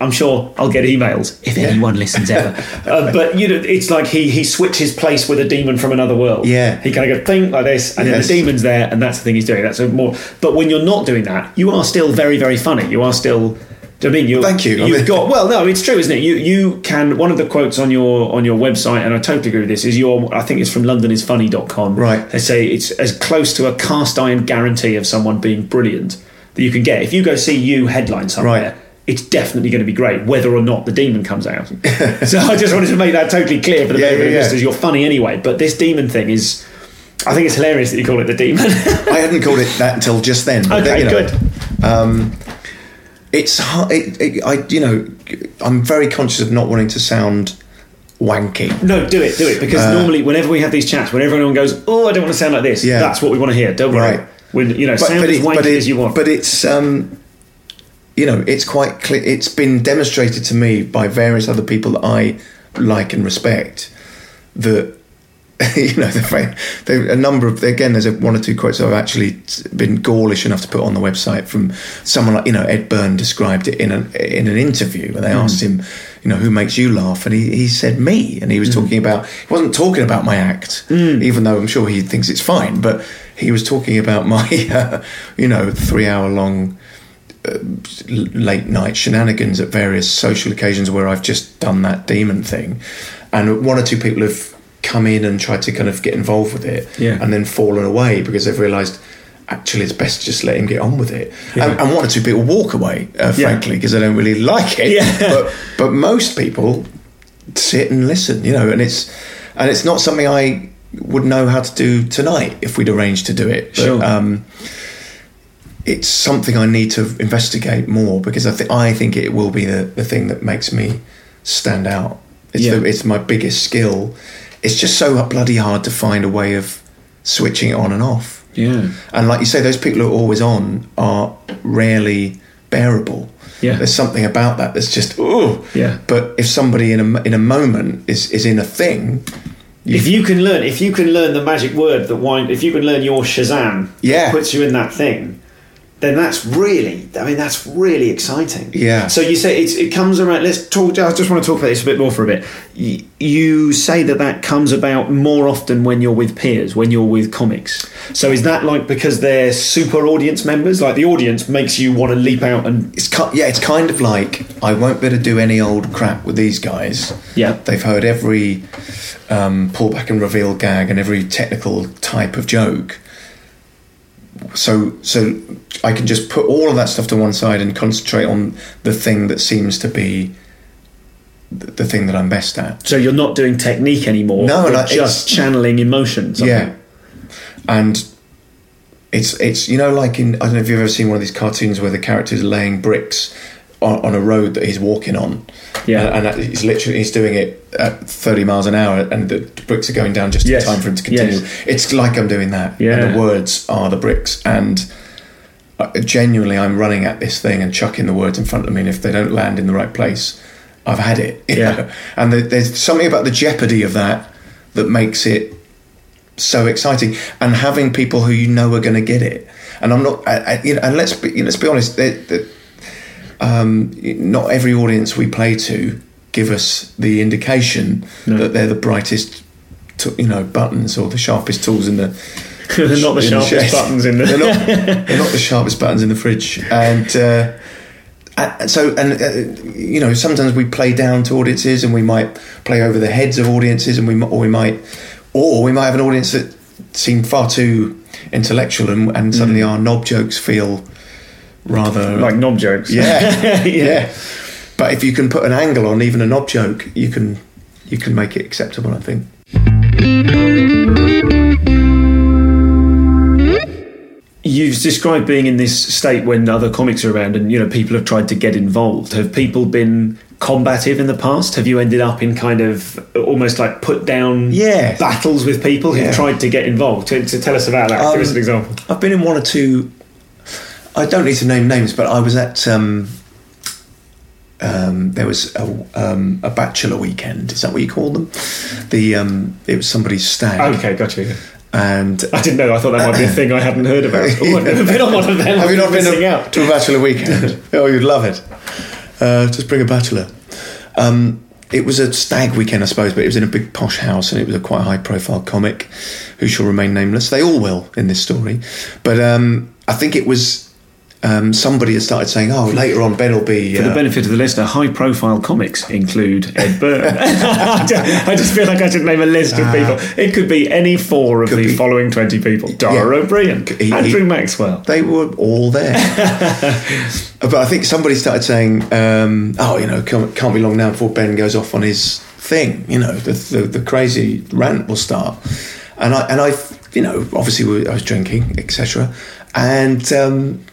I'm sure I'll get emails if anyone listens ever. Uh, but you know, it's like he he switches place with a demon from another world. Yeah. he kind of go think like this, and Yes. then the demon's there, and that's the thing he's doing. That's a more. But when you're not doing that, you are still very very funny. You are still. Do you know I mean? You're, Thank you. You've mean- got well, no, it's true, isn't it? You you can one of the quotes on your on your website, and I totally agree with this. Is your I think it's from LondonIsFunny.com. Right. They say it's as close to a cast iron guarantee of someone being brilliant that you can get. If you go see you headline somewhere. Right. It's definitely going to be great, whether or not the demon comes out. so I just wanted to make that totally clear for the Yeah, yeah, yeah. listeners. You're funny anyway, but this demon thing is, I think it's hilarious that you call it the demon. I hadn't called it that until just then. but okay, you know, good. It's hard. It, it, I you know I'm very conscious of not wanting to sound wanky. No, do it, do it. Because normally, whenever we have these chats, when everyone goes, "Oh, I don't want to sound like this," Yeah. that's what we want to hear. Don't worry. Right. When you know, sound as wanky it- as you want. But it's um, you know, it's quite clear. It's been demonstrated to me by various other people that I like and respect that you know the fact- there a number of again there's a, one or two quotes I've actually been gaulish enough to put on the website from someone like you know Ed Byrne described it in an in an interview and they hmm. asked him you know who makes you laugh? And he, he said me. And he was hmm. talking about he wasn't talking about my act hmm. even though I'm sure he thinks it's fine but he was talking about my uh, you know three hour long late night shenanigans at various social occasions where I've just done that demon thing, and one or two people have come in and tried to kind of get involved with it, Yeah. and then fallen away because they've realised actually it's best to just let him get on with it, and, and one or two people walk away, uh, frankly, because they don't really like it. Yeah. But but most people sit and listen, you know, and it's and it's not something I would know how to do tonight if we'd arranged to do it. But, Sure. Um, it's something I need to investigate more because I think I think it will be the, the thing that makes me stand out. It's Yeah. the, it's my biggest skill. It's just so bloody hard to find a way of switching it on and off. yeah, And like you say, those people who are always on are rarely bearable. Yeah. There's something about that that's just oh Yeah. But if somebody in a in a moment is is in a thing, if you can learn, if you can learn the magic word that wind, if you can learn your Shazam, Yeah. that puts you in that thing. Then that's really, I mean, that's really exciting. Yeah. So you say it's, it comes around. Let's talk. I just want to talk about this a bit more for a bit. Y- You say that that comes about more often when you're with peers, when you're with comics. So is that like because they're super audience members? Like the audience makes you want to leap out and it's yeah, it's kind of like I won't be able to do any old crap with these guys. Yeah. they've heard every um, pull back and reveal gag and every technical type of joke. So, so I can just put all of that stuff to one side and concentrate on the thing that seems to be the, the thing that I'm best at. so you're not doing technique anymore. No, you're no, just channeling emotions. Yeah, and it's it's you know like in I don't know if you've ever seen one of these cartoons where the character is laying bricks on, on a road that he's walking on. Yeah. and, and he's literally he's doing it at thirty miles an hour, and the bricks are going down just Yes. in time for him to continue. Yes. It's like I'm doing that. Yeah. and the words are the bricks, and uh, genuinely I'm running at this thing and chucking the words in front of me, and if they don't land in the right place, I've had it. Yeah. know? and there- there's something about the jeopardy of that that makes it so exciting and having people who you know are going to get it and i'm not I, I, you know and let's be you know, let's be honest they, they, um, not every audience we play to give us the indication that they're the brightest t- you know buttons or the sharpest tools in the they're not the sharpest shed. buttons in the. they're not they're not the sharpest buttons in the fridge and uh, and so and uh, you know sometimes we play down to audiences and we might play over the heads of audiences and we or we might or we might have an audience that seem far too intellectual and, and suddenly Mm. our knob jokes feel rather like knob jokes. yeah, yeah. but if you can put an angle on even a knob joke you can you can make it acceptable I think You've described being in this state when other comics are around and you know people have tried to get involved. Have people been combative in the past? Have you ended up in kind of almost like put down Yes. battles with people who've Yeah. tried to get involved? To, to tell us about that. Um, Give us an example. I've been in one or two. I don't need to name names, but I was at. Um, um, there was a, um, a bachelor weekend. Is that what you call them? The um, it was somebody's stag, Okay, got you. and I didn't know. I thought that might be a thing I hadn't heard about. Oh, I've never been on one of them. Have you not been to, out? to a bachelor weekend? oh, you'd love it. Uh, just bring a bachelor. Um, it was a stag weekend, I suppose, but it was in a big posh house, and it was a quite high-profile comic who shall remain nameless. They all will in this story, but um, I think it was um, somebody had started saying, "Oh, later on, Ben will be." For the uh, benefit of the listener, high-profile comics include Ed Byrne. I just- feel like I should name a list of people. It could be any four of the be- following twenty people: Dara Yeah. O'Briain, He- he- Andrew Maxwell. they were all there. but I think somebody started saying, um, "Oh, you know, can't, can't be long now before Ben goes off on his thing. You know, the the, the crazy rant will start." And I and I, you know, obviously I was drinking, etc. And um,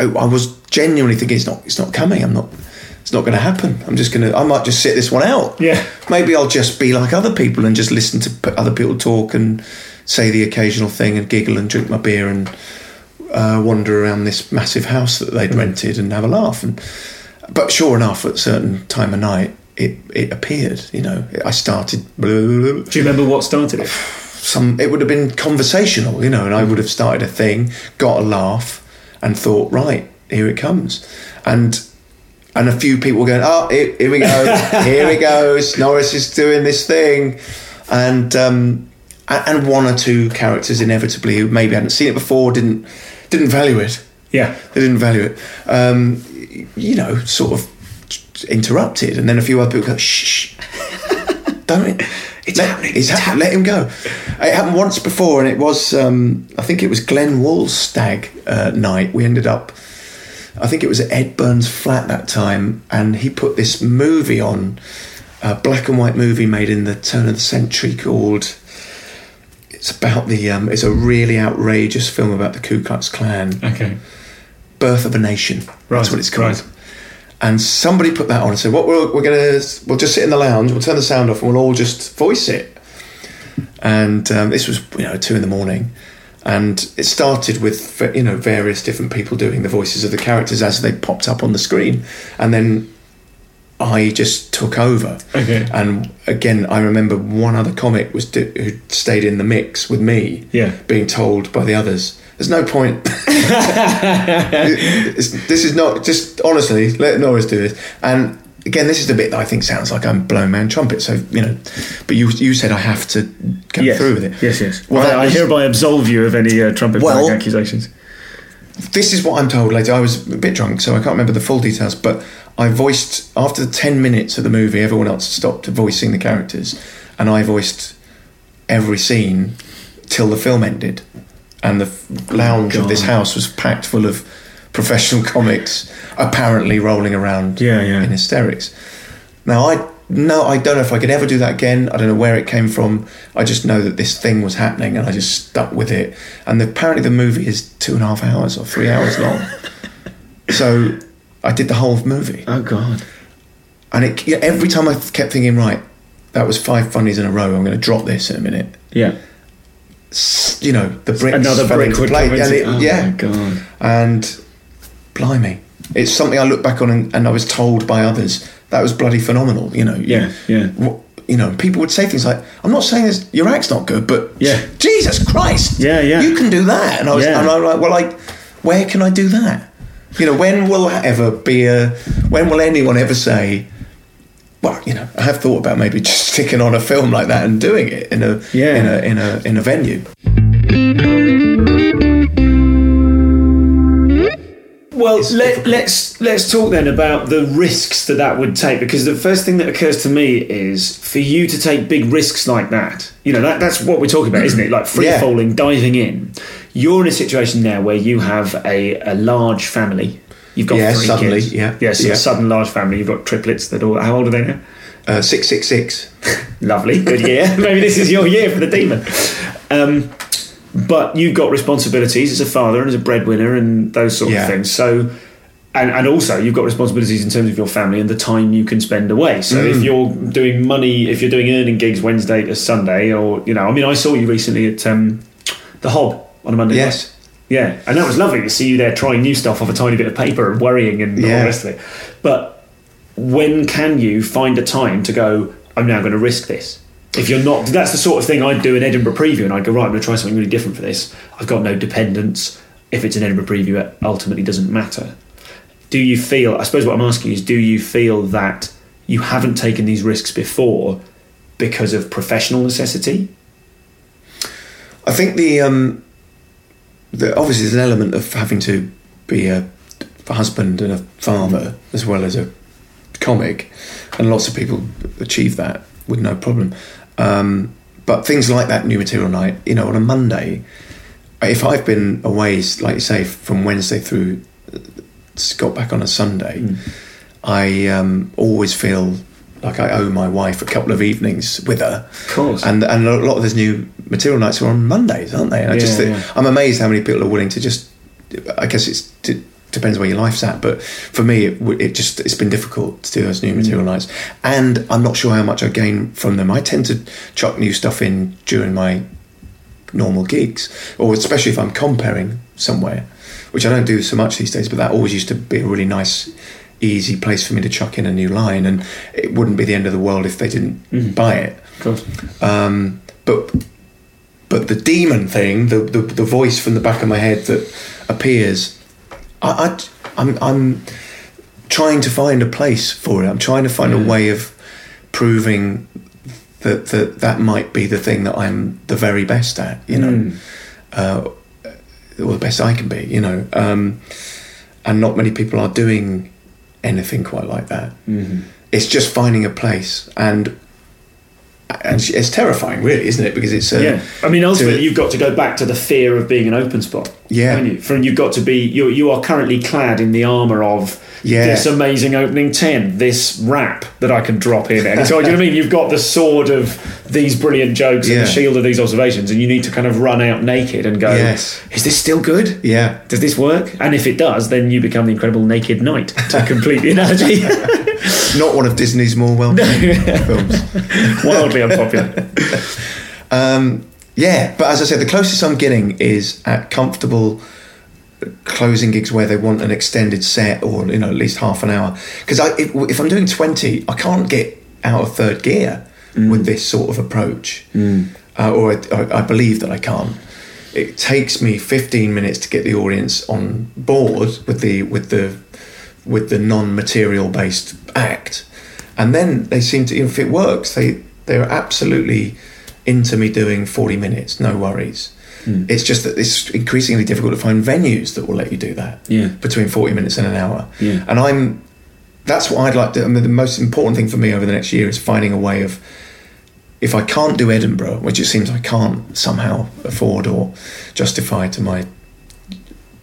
I was genuinely thinking, "It's not, it's not coming. I'm not." It's not going to happen. I'm just going to. I might just sit this one out. Yeah. Maybe I'll just be like other people and just listen to other people talk and say the occasional thing and giggle and drink my beer and uh, wander around this massive house that they'd rented and have a laugh. And but sure enough, at a certain time of night, it it appeared. You know, I started. Do you remember what started it? Some it would have been conversational, you know, and I would have started a thing, got a laugh, and thought, right, here it comes, and. And a few people were going, oh, here, here we go, here he goes. Norris is doing this thing, and um, and one or two characters inevitably who maybe hadn't seen it before didn't didn't value it. Yeah. They didn't value it. Um, you know, sort of interrupted, and then a few other people go, shh, don't it? It's let, happening, It's it's happening. Let him go. It happened once before, and it was, um, I think it was Glenn Wool's stag uh, night. We ended up, I think it was at Ed Byrne's flat that time, and he put this movie on, a black and white movie made in the turn of the century called. It's about the. Um, it's a really outrageous film about the Ku Klux Klan. Okay. Birth of a Nation. Right, That's what it's called. right. And somebody put that on and said, "What we're, we're gonna we'll just sit in the lounge. We'll turn the sound off, and we'll all just voice it." And um, this was you know two in the morning, and it started with you know various different people doing the voices of the characters as they popped up on the screen, and then I just took over. Okay. And again, I remember one other comic was do, who stayed in the mix with me. Yeah. Being told by the others, "There's no point. This is not just honestly. Let Norris do this." And again, this is the bit that I think sounds like I'm blowing man trumpet. So you know, but you you said I have to go Yes. through with it. Yes, yes. Well, I, I was- hereby absolve you of any uh, trumpet Well- accusations. this is what I'm told later. I was a bit drunk, so I can't remember the full details, but I voiced after the ten minutes of the movie, everyone else stopped voicing the characters, and I voiced every scene till the film ended, and the lounge of this house was packed full of professional comics, apparently rolling around Yeah, yeah. in hysterics. Now I no, I don't know if I could ever do that again. I don't know where it came from. I just know that this thing was happening, and I just stuck with it. And the, apparently, the movie is two and a half hours or three hours long. so I did the whole movie, Oh God. and it yeah, every time I kept thinking, right, that was five funnies in a row. I'm going to drop this in a minute. Yeah. You know, the bricks Another fell brick into would place, and it- oh, yeah, God. and blimey, it's something I look back on, and, and I was told by others that was bloody phenomenal. You know, Yeah, yeah. You know, people would say things like, "I'm not saying this, your act's not good, but Yeah. Jesus Christ, Yeah, yeah. you can do that." And I was, Yeah. and I'm like, "Well, like, where can I do that? You know, when will that ever be a? When will anyone ever say?" Well, you know, I have thought about maybe just sticking on a film like that and doing it in a Yeah. in a in a in a venue. Well, let, let's let's talk then about the risks that that would take because the first thing that occurs to me is for you to take big risks like that. You know, that, that's what we're talking about, isn't it? Like free Yeah. falling, diving in. You're in a situation now where you have a, a large family. You've got Yeah, three suddenly, kids. yeah, Yes, yeah. a sudden large family. You've got triplets that all. How old are they now? Uh, six six six. Lovely, good year. Maybe this is your year for the demon. Um, but you've got responsibilities as a father and as a breadwinner and those sort Yeah. of things. So and, and also you've got responsibilities in terms of your family and the time you can spend away. So if you're doing money, if you're doing earning gigs Wednesday to Sunday, or you know, I mean, I saw you recently at um, the Hob on a Monday. Yes. night. Yeah, and that was lovely to see you there trying new stuff off a tiny bit of paper and worrying and all the rest of it. But when can you find a time to go? I'm now going to risk this. If you're not, that's the sort of thing I'd do in Edinburgh preview, and I'd go right. I'm going to try something really different for this. I've got no dependence. If it's an Edinburgh preview, it ultimately doesn't matter. Do you feel? I suppose what I'm asking is, do you feel that you haven't taken these risks before because of professional necessity? I think the um, the obviously there's an element of having to be a, a husband and a father as well as a comic, and lots of people achieve that with no problem. Um, but things like that new material night, you know, on a Monday, if I've been away, like you say, from Wednesday through got back on a Sunday, I um, always feel like I owe my wife a couple of evenings with her. Of course. And and a lot of those new material nights are on Mondays, aren't they? And I just think, yeah. I'm amazed how many people are willing to just. I guess it's it depends where your life's at, but for me, it, it just it's been difficult to do those new mm. material nights, and I'm not sure how much I gain from them. I tend to chuck new stuff in during my normal gigs, or especially if I'm compering somewhere, which I don't do so much these days. But that always used to be a really nice, easy place for me to chuck in a new line, and it wouldn't be the end of the world if they didn't buy it. Of course. Um, but but the demon thing, the, the the voice from the back of my head that appears, I, I I'm I'm trying to find a place for it. I'm trying to find a way of proving that that that might be the thing that I'm the very best at. You know, uh, or the best I can be. You know, um, and not many people are doing anything quite like that. Mm-hmm. It's just finding a place and. And it's terrifying, really, isn't it? Because it's a, Yeah, I mean, ultimately, to- you've got to go back to the fear of being an open spot. Yeah. you? From you've got to be you. You are currently clad in the armor of Yeah. this amazing opening ten, this rap that I can drop in. And so, you know what I mean? You've got the sword of these brilliant jokes and the shield of these observations, and you need to kind of run out naked and go. Yes. Is this still good? yeah, Does this work? And if it does, then you become the incredible naked knight. To complete the analogy, not one of Disney's more well known films. wildly unpopular. Um, yeah, but as I said, the closest I'm getting is at comfortable closing gigs where they want an extended set or you know at least half an hour. Because if, if I'm doing twenty, I can't get out of third gear with this sort of approach, uh, or I, I believe that I can't. It takes me 15 minutes to get the audience on board with the with the with the non-material based act, and then they seem to if it works, they they're absolutely into me doing 40 minutes, no worries. It's just that it's increasingly difficult to find venues that will let you do that Yeah. between 40 minutes and an hour. Yeah. And I'm that's what I'd like to. I mean, the most important thing for me over the next year is finding a way of, if I can't do Edinburgh, which it seems I can't somehow afford or justify to my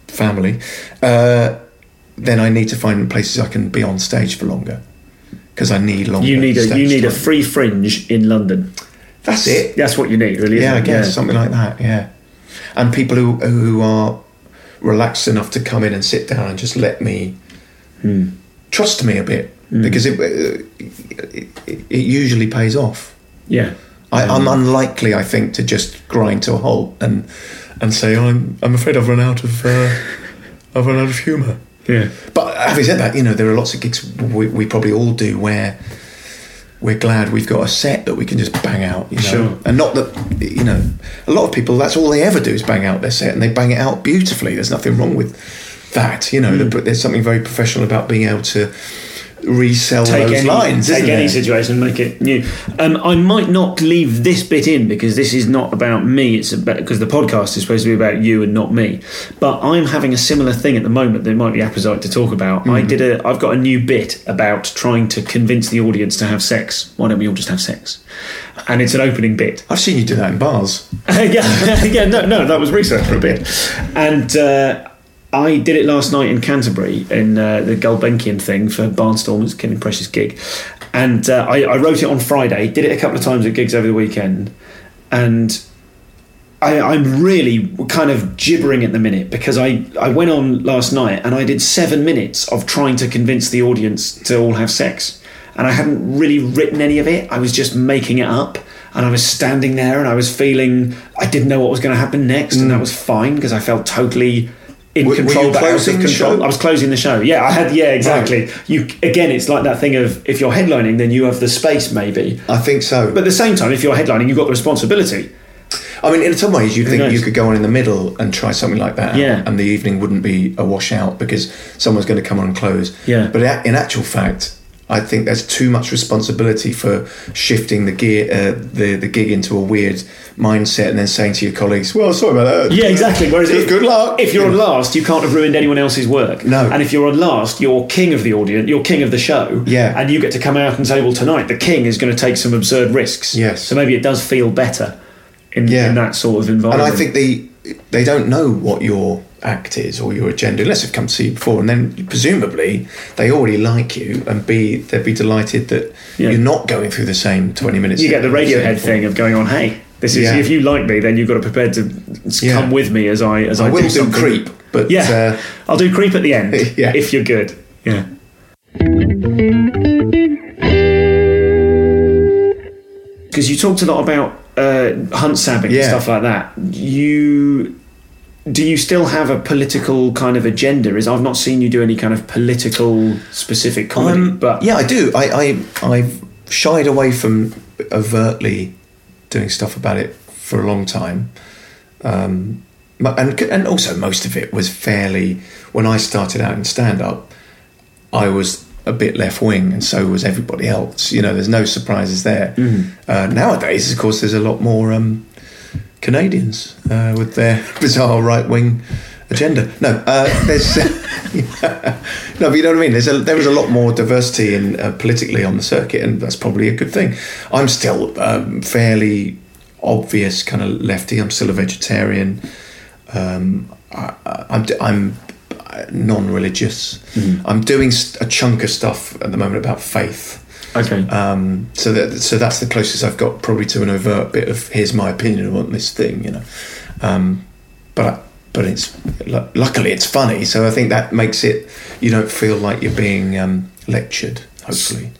family, uh, then I need to find places I can be on stage for longer because I need longer. You need a you need a free fringe in London. That's it. That's what you need, really. Isn't Yeah, I guess something like that. Yeah, and people who who are relaxed enough to come in and sit down and just let me Hmm. trust me a bit because it, it it usually pays off. Yeah. I, I'm unlikely, I think, to just grind to a halt and and say I'm I'm afraid I've run out of uh, I've run out of humour. Yeah. But having said that, you know, there are lots of gigs we, we probably all do where we're glad we've got a set that we can just bang out, you know. Sure. And not that, you know, a lot of people, that's all they ever do is bang out their set and they bang it out beautifully. There's nothing wrong with that, you know. The- But there's something very professional about being able to resell Take those any, lines. take any there? situation and make it new. Um, I might not leave this bit in because this is not about me. It's about because the podcast is supposed to be about you and not me. But I'm having a similar thing at the moment that might be apposite to talk about. I did a. I've got a new bit about trying to convince the audience to have sex. Why don't we all just have sex? And it's an opening bit. I've seen you do that in bars. yeah, yeah, no, no, that was research for a bit, and uh, I did it last night in Canterbury in uh, the Gulbenkian thing for Barnstorm. It's Kenny Precious gig, and uh, I, I wrote it on Friday. Did it a couple of times at gigs over the weekend, and I, I'm really kind of gibbering at the minute because I, I went on last night and I did seven minutes of trying to convince the audience to all have sex. And I hadn't really written any of it. I was just making it up. And I was standing there and I was feeling I didn't know what was going to happen next. And that was fine because I felt totally in. Were- were control. you but out of control. I was closing the show. Yeah, I had. Yeah, exactly. You again, it's like that thing of if you're headlining, then you have the space maybe. I think so. But at the same time, if you're headlining, you've got the responsibility. I mean, in some ways, you'd think knows? you could go on in the middle and try something like that, Yeah. and the evening wouldn't be a washout because someone's going to come on and close. Yeah. But in actual fact, I think there's too much responsibility for shifting the gear, uh, the the gig into a weird mindset, and then saying to your colleagues, "Well, sorry about that." Yeah, exactly. Whereas if, good luck. If you're on last, you can't have ruined anyone else's work. No. And if you're on last, you're king of the audience. You're king of the show. Yeah. And you get to come out and say, "Well, tonight the king is going to take some absurd risks." Yes. So maybe it does feel better in, Yeah. in that sort of environment. and. I think they they don't know what your act is or your agenda unless they've come to see you before, and then presumably they already like you, and b they'd be delighted that Yeah. you're not going through the same twenty minutes. you get the Radiohead thing of going on. Hey, this is Yeah. if you like me, then you've got to prepare to Yeah. come with me as I as I, I will do something. creep, but Yeah, uh, I'll do creep at the end. Yeah. if you're good. Yeah. Because you talked a lot about uh, hunt sabbing and stuff like that. You do you still have a political kind of agenda? Is I've not seen you do any kind of political specific comedy, Um, but yeah, I do. I, I I've shied away from overtly doing stuff about it for a long time, um, and and also most of it was fairly. When I started out in stand up, I was a bit left wing, and so was everybody else. You know, there's no surprises there. Uh, nowadays, of course, there's a lot more um, Canadians uh, with their bizarre right wing agenda. No, uh, there's no, but you know what I mean. There's a, there is a lot more diversity in uh, politically on the circuit, and that's probably a good thing. I'm still um, fairly obvious kind of lefty. I'm still a vegetarian. Um, I, I- I'm, I'm non-religious. I'm doing a chunk of stuff at the moment about faith. Okay. Um, so that so that's the closest I've got probably to an overt bit of here's my opinion on this thing, you know. Um, but but it's luckily it's funny, so I think that makes it you don't feel like you're being um, lectured. Hopefully,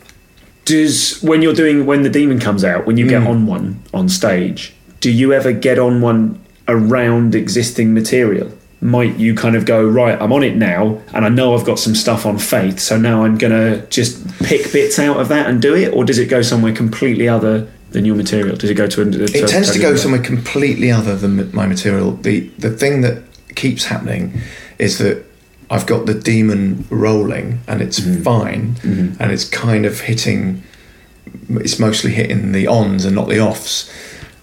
Does when you're doing when the demon comes out, when you Mm. get on one on stage, do you ever get on one around existing material? Might you kind of go right? I'm on it now, and I know I've got some stuff on faith, so now I'm gonna just pick bits out of that and do it, or does it go somewhere completely other than your material? Does it go to? A, to it tends to go somewhere completely other than my material. The the thing that keeps happening is that I've got the demon rolling and it's mm-hmm. fine mm-hmm. and it's kind of hitting. It's mostly hitting the ons and not the offs,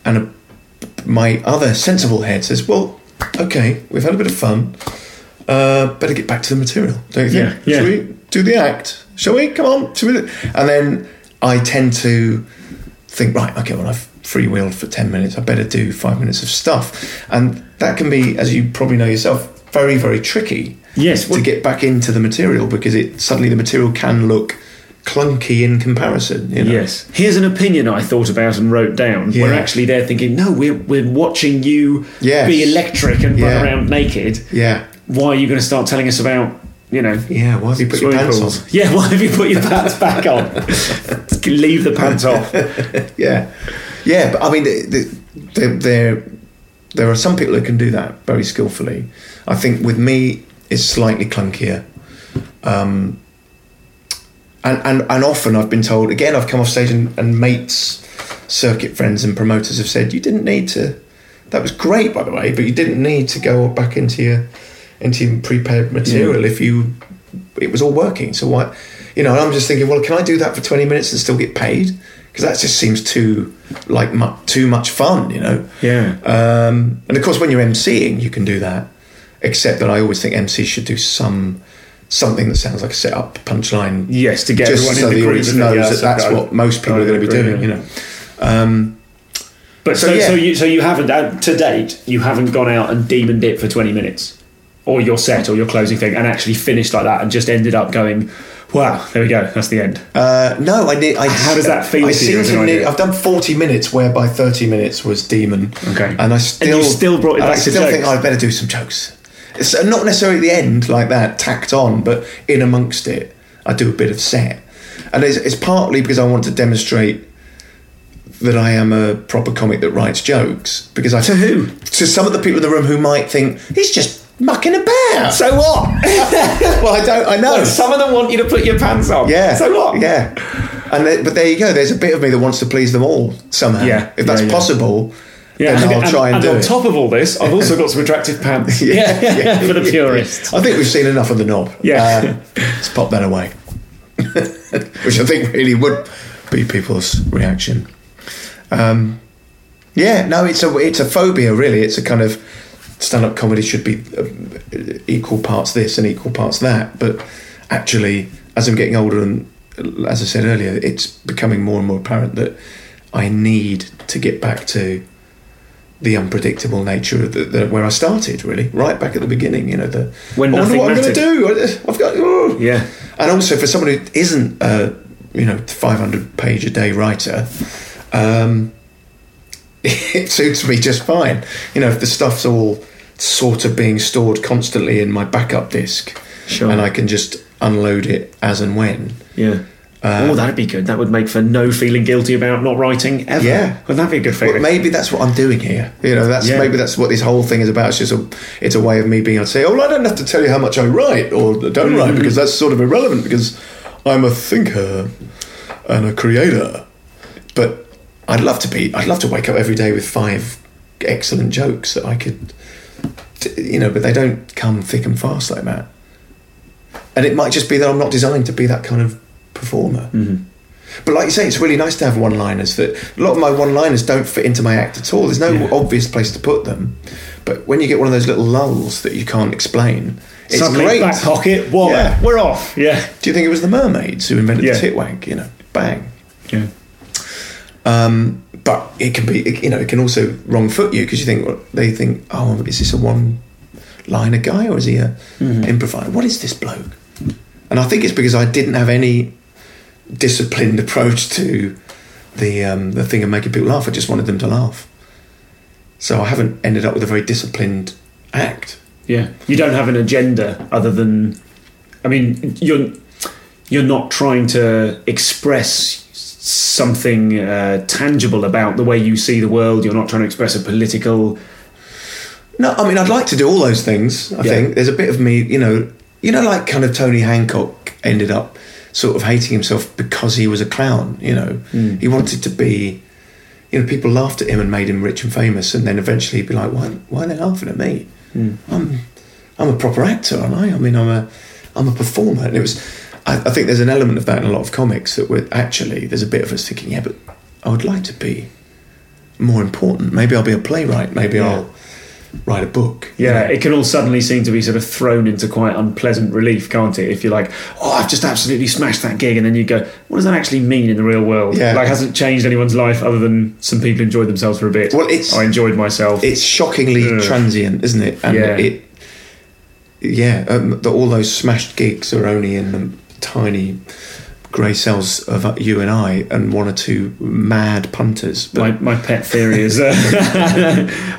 and a, my other sensible head says, "Well, okay, we've had a bit of fun. Uh, better get back to the material, don't you think? Yeah, yeah. Shall we do the act? Shall we? Come on, shall we? And then I tend to think, right, okay, well, I've freewheeled for 10 minutes. I better do five minutes of stuff. And that can be, as you probably know yourself, very, very tricky Yes, to well- get back into the material because it suddenly the material can look clunky in comparison. You know? Yes. Here's an opinion I thought about and wrote down. We're actually there thinking, no, we're, we're watching you Yes. be electric and Yeah. run around naked. Yeah. Why are you going to start telling us about, you know, Yeah, why have you put your pants on? Yeah, why have you put your pants back on? Leave the pants off. Yeah. Yeah, but I mean, the- the- there, there, there are some people who can do that very skillfully. I think with me, it's slightly clunkier. Um, and, and, and often I've been told, again, I've come off stage and, and mates, circuit friends, and promoters have said, you didn't need to. That was great, by the way, but you didn't need to go back into your into your prepared material if you it was all working. So why, you know? And I'm just thinking, well, can I do that for 20 minutes and still get paid? Because that just seems too like mu- too much fun, you know. Yeah. Um, and of course, when you're MCing, you can do that. Except that I always think MCs should do some something that sounds like a setup punchline. Yes, to get just everyone so in the the audience and knows that yes, that's what most people are going to be doing. You know. Um, But so, So, yeah. so you so you haven't uh, to date you haven't gone out and demoned it for twenty minutes, or your set or your closing thing, and actually finished like that, and just ended up going, Wow, there we go. That's the end. Uh, no, I need. I, How does that feel I to you? To need, I've done forty minutes, whereby thirty minutes was demon. Okay. and I still you still brought it and I still think. I better do some jokes. It's uh, not necessarily at the end like that, tacked on, but in amongst it, I do a bit of set, and it's, it's partly because I want to demonstrate that I am a proper comic that writes jokes. Because I To who? To some of the people in the room who might think he's just mucking about. So what? well, I don't. I know. Some of them want you to put your pants on. Yeah. So what? Yeah. And th- but there you go. There's a bit of me that wants to please them all somehow. Yeah. If that's Yeah, yeah. possible, Yeah, then I'll try and, and do on it. top of all this, I've also got some attractive pants. Yeah, yeah, for the purists. I think we've seen enough of the knob. Yeah. Uh, let's pop that away. Which I think really would be people's reaction. Um, yeah, no, it's a it's a phobia. Really, it's a kind of stand-up comedy should be uh, equal parts this and equal parts that. But actually, as I'm getting older and as I said earlier, it's becoming more and more apparent that I need to get back to the unpredictable nature of the, the, where I started. Really, right back at the beginning. You know, the When I wonder what I'm going to do. I've got. oh. Yeah. And also for someone who isn't a you know 500 page a day writer, um, it suits me just fine. You know, if the stuff's all sort of being stored constantly in my backup disk, Sure. and I can just unload it as and when. Yeah. Oh, that'd be good. That would make for no feeling guilty about not writing ever. Yeah. Wouldn't that be a good feeling? maybe that's what I'm doing here. You know, that's Yeah. maybe that's what this whole thing is about. It's just a, it's a way of me being able to say, oh, well, I don't have to tell you how much I write or don't Mm-hmm. write because that's sort of irrelevant because I'm a thinker and a creator. But I'd love to be. I'd love to wake up every day with five excellent jokes that I could, you know, but they don't come thick and fast like that. And it might just be that I'm not designed to be that kind of performer. Mm-hmm. But like you say, it's really nice to have one-liners. That a lot of my one-liners don't fit into my act at all. There's no Yeah. obvious place to put them. But when you get one of those little lulls that you can't explain, it's Suddenly, great. back pocket, wallet, Yeah. we're off. Yeah. Do you think it was the mermaids who invented Yeah. the titwank? You know, bang. Yeah. Um, but it can be, it- you know, it can also wrong foot you because you think well, they think, oh, is this a one-liner guy or is he a Mm-hmm. improviser? What is this bloke? And I think it's because I didn't have any disciplined approach to the um, the thing of making people laugh. I just wanted them to laugh. So I haven't ended up with a very disciplined act. Yeah. You don't have an agenda other than, I mean, you're you're not trying to express something uh, tangible about the way you see the world. You're not trying to express a political. No, I mean I'd like to do all those things. I Yeah. think there's a bit of me, you know, you know, like kind of Tony Hancock ended up sort of hating himself because he was a clown. You know, Hmm. he wanted to be. You know, people laughed at him and made him rich and famous, and then eventually he'd be like, "Why? Why are they laughing at me? Hmm. I'm, I'm a proper actor, aren't I? I mean, I'm a, I'm a performer." And it was, I, I think there's an element of that in a lot of comics that we're actually there's a bit of us thinking, "Yeah, but I would like to be more important. Maybe I'll be a playwright. Maybe Yeah. I'll write a book." Yeah, know? it can all suddenly seem to be sort of thrown into quite unpleasant relief, can't it? If you're like, oh, I've just absolutely smashed that gig, and then you go, what does that actually mean in the real world? Yeah. Like, hasn't changed anyone's life other than some people enjoyed themselves for a bit. Well, it's- I enjoyed myself. it's shockingly Ugh. transient, isn't it? And Yeah. it, yeah, um, the, all those smashed gigs are only in the tiny grey cells of you and I, and one or two mad punters. But my, my pet theory is uh,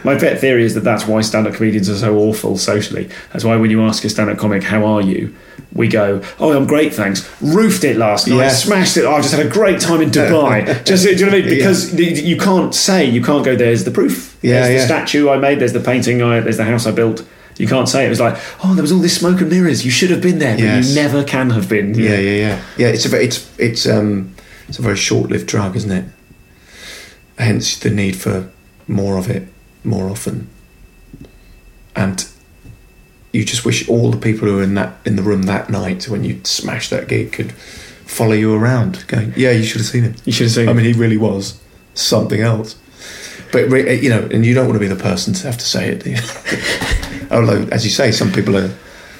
my pet theory is that that's why stand-up comedians are so awful socially. That's why when you ask a stand-up comic, "How are you?" we go, "Oh, I'm great, thanks." Roofed it last night, Yeah. smashed it. Oh, I just had a great time in Dubai. just do you know what I mean? Because y you can't say you can't go. There's the proof. Yeah, there's the statue I made. There's the painting. I there's the house I built. You can't say it was like, oh, there was all this smoke and mirrors. You should have been there, but Yes. you never can have been. yeah, yeah, yeah, yeah. It's a ve- it's it's um it's a very short-lived drug, isn't it? Hence the need for more of it more often. And you just wish all the people who were in that in the room that night when you smashed that gig could follow you around, going, "Yeah, you should have seen him. You should have seen I him. mean, he really was something else." But you know, and you don't want to be the person to have to say it. Although, as you say, some people are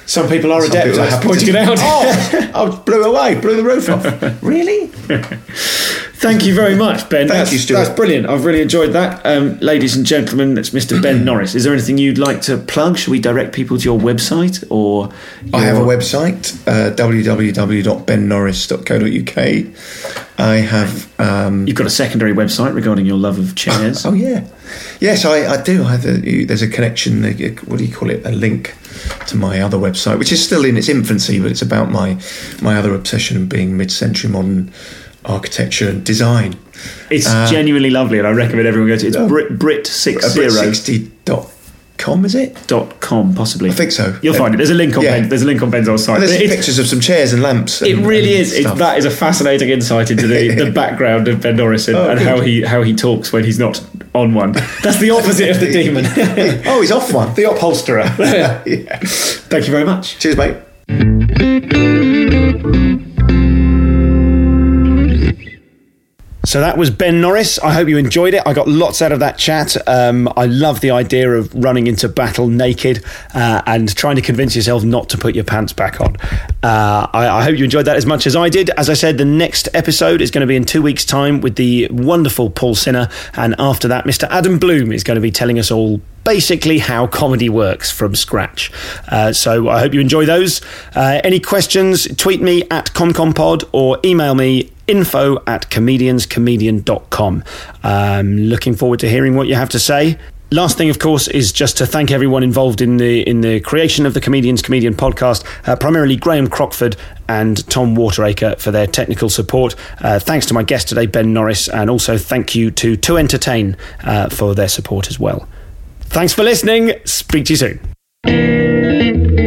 Some people are some adept people are at pointing to- it out. Oh, I blew away, blew the roof off. really? Thank you very much, Ben. Thank that's, you, Stuart. That's brilliant. I've really enjoyed that. Um, ladies and gentlemen, that's Mr. Ben Norris. Is there anything you'd like to plug? Should we direct people to your website or? I have a website, uh, www.bennorris.co.uk. I have. Um, You've got a secondary website regarding your love of chairs. oh yeah, yes, I, I do. I have there's a connection. a- What do you call it? A link to my other website, which is still in its infancy, but it's about my my other obsession of being mid-century modern architecture and design. It's genuinely lovely, and I recommend everyone go to. It's Oh. Brit Brit Uh, six Brit60.com, is it? dot com possibly. I think so. You'll find it. There's a link on Yeah. Ben, there's a link on Ben's old site. And there's pictures of some chairs and lamps. It really is. It, that is a fascinating insight into the, the background of Ben Norris and, Oh, and how he how he talks when he's not on one. That's the opposite of the demon. oh, he's off one. the upholsterer. yeah. Thank you very much. Cheers, mate. So that was Ben Norris. I hope you enjoyed it. I got lots out of that chat. Um, I love the idea of running into battle naked uh, and trying to convince yourself not to put your pants back on. Uh, I, I hope you enjoyed that as much as I did. As I said, the next episode is going to be in two weeks' time with the wonderful Paul Sinha. And after that, Mr. Adam Bloom is going to be telling us all basically how comedy works from scratch. Uh, so I hope you enjoy those. Uh, any questions, tweet me at ComComPod or email me info at comedianscomedian.com. Um, looking forward to hearing what you have to say. Last thing, of course, is just to thank everyone involved in the in the creation of the Comedians Comedian podcast, uh, primarily Graham Crockford and Tom Wateracre for their technical support. Uh, thanks to my guest today, Ben Norris, and also thank you to To Entertain uh, for their support as well. Thanks for listening. Speak to you soon.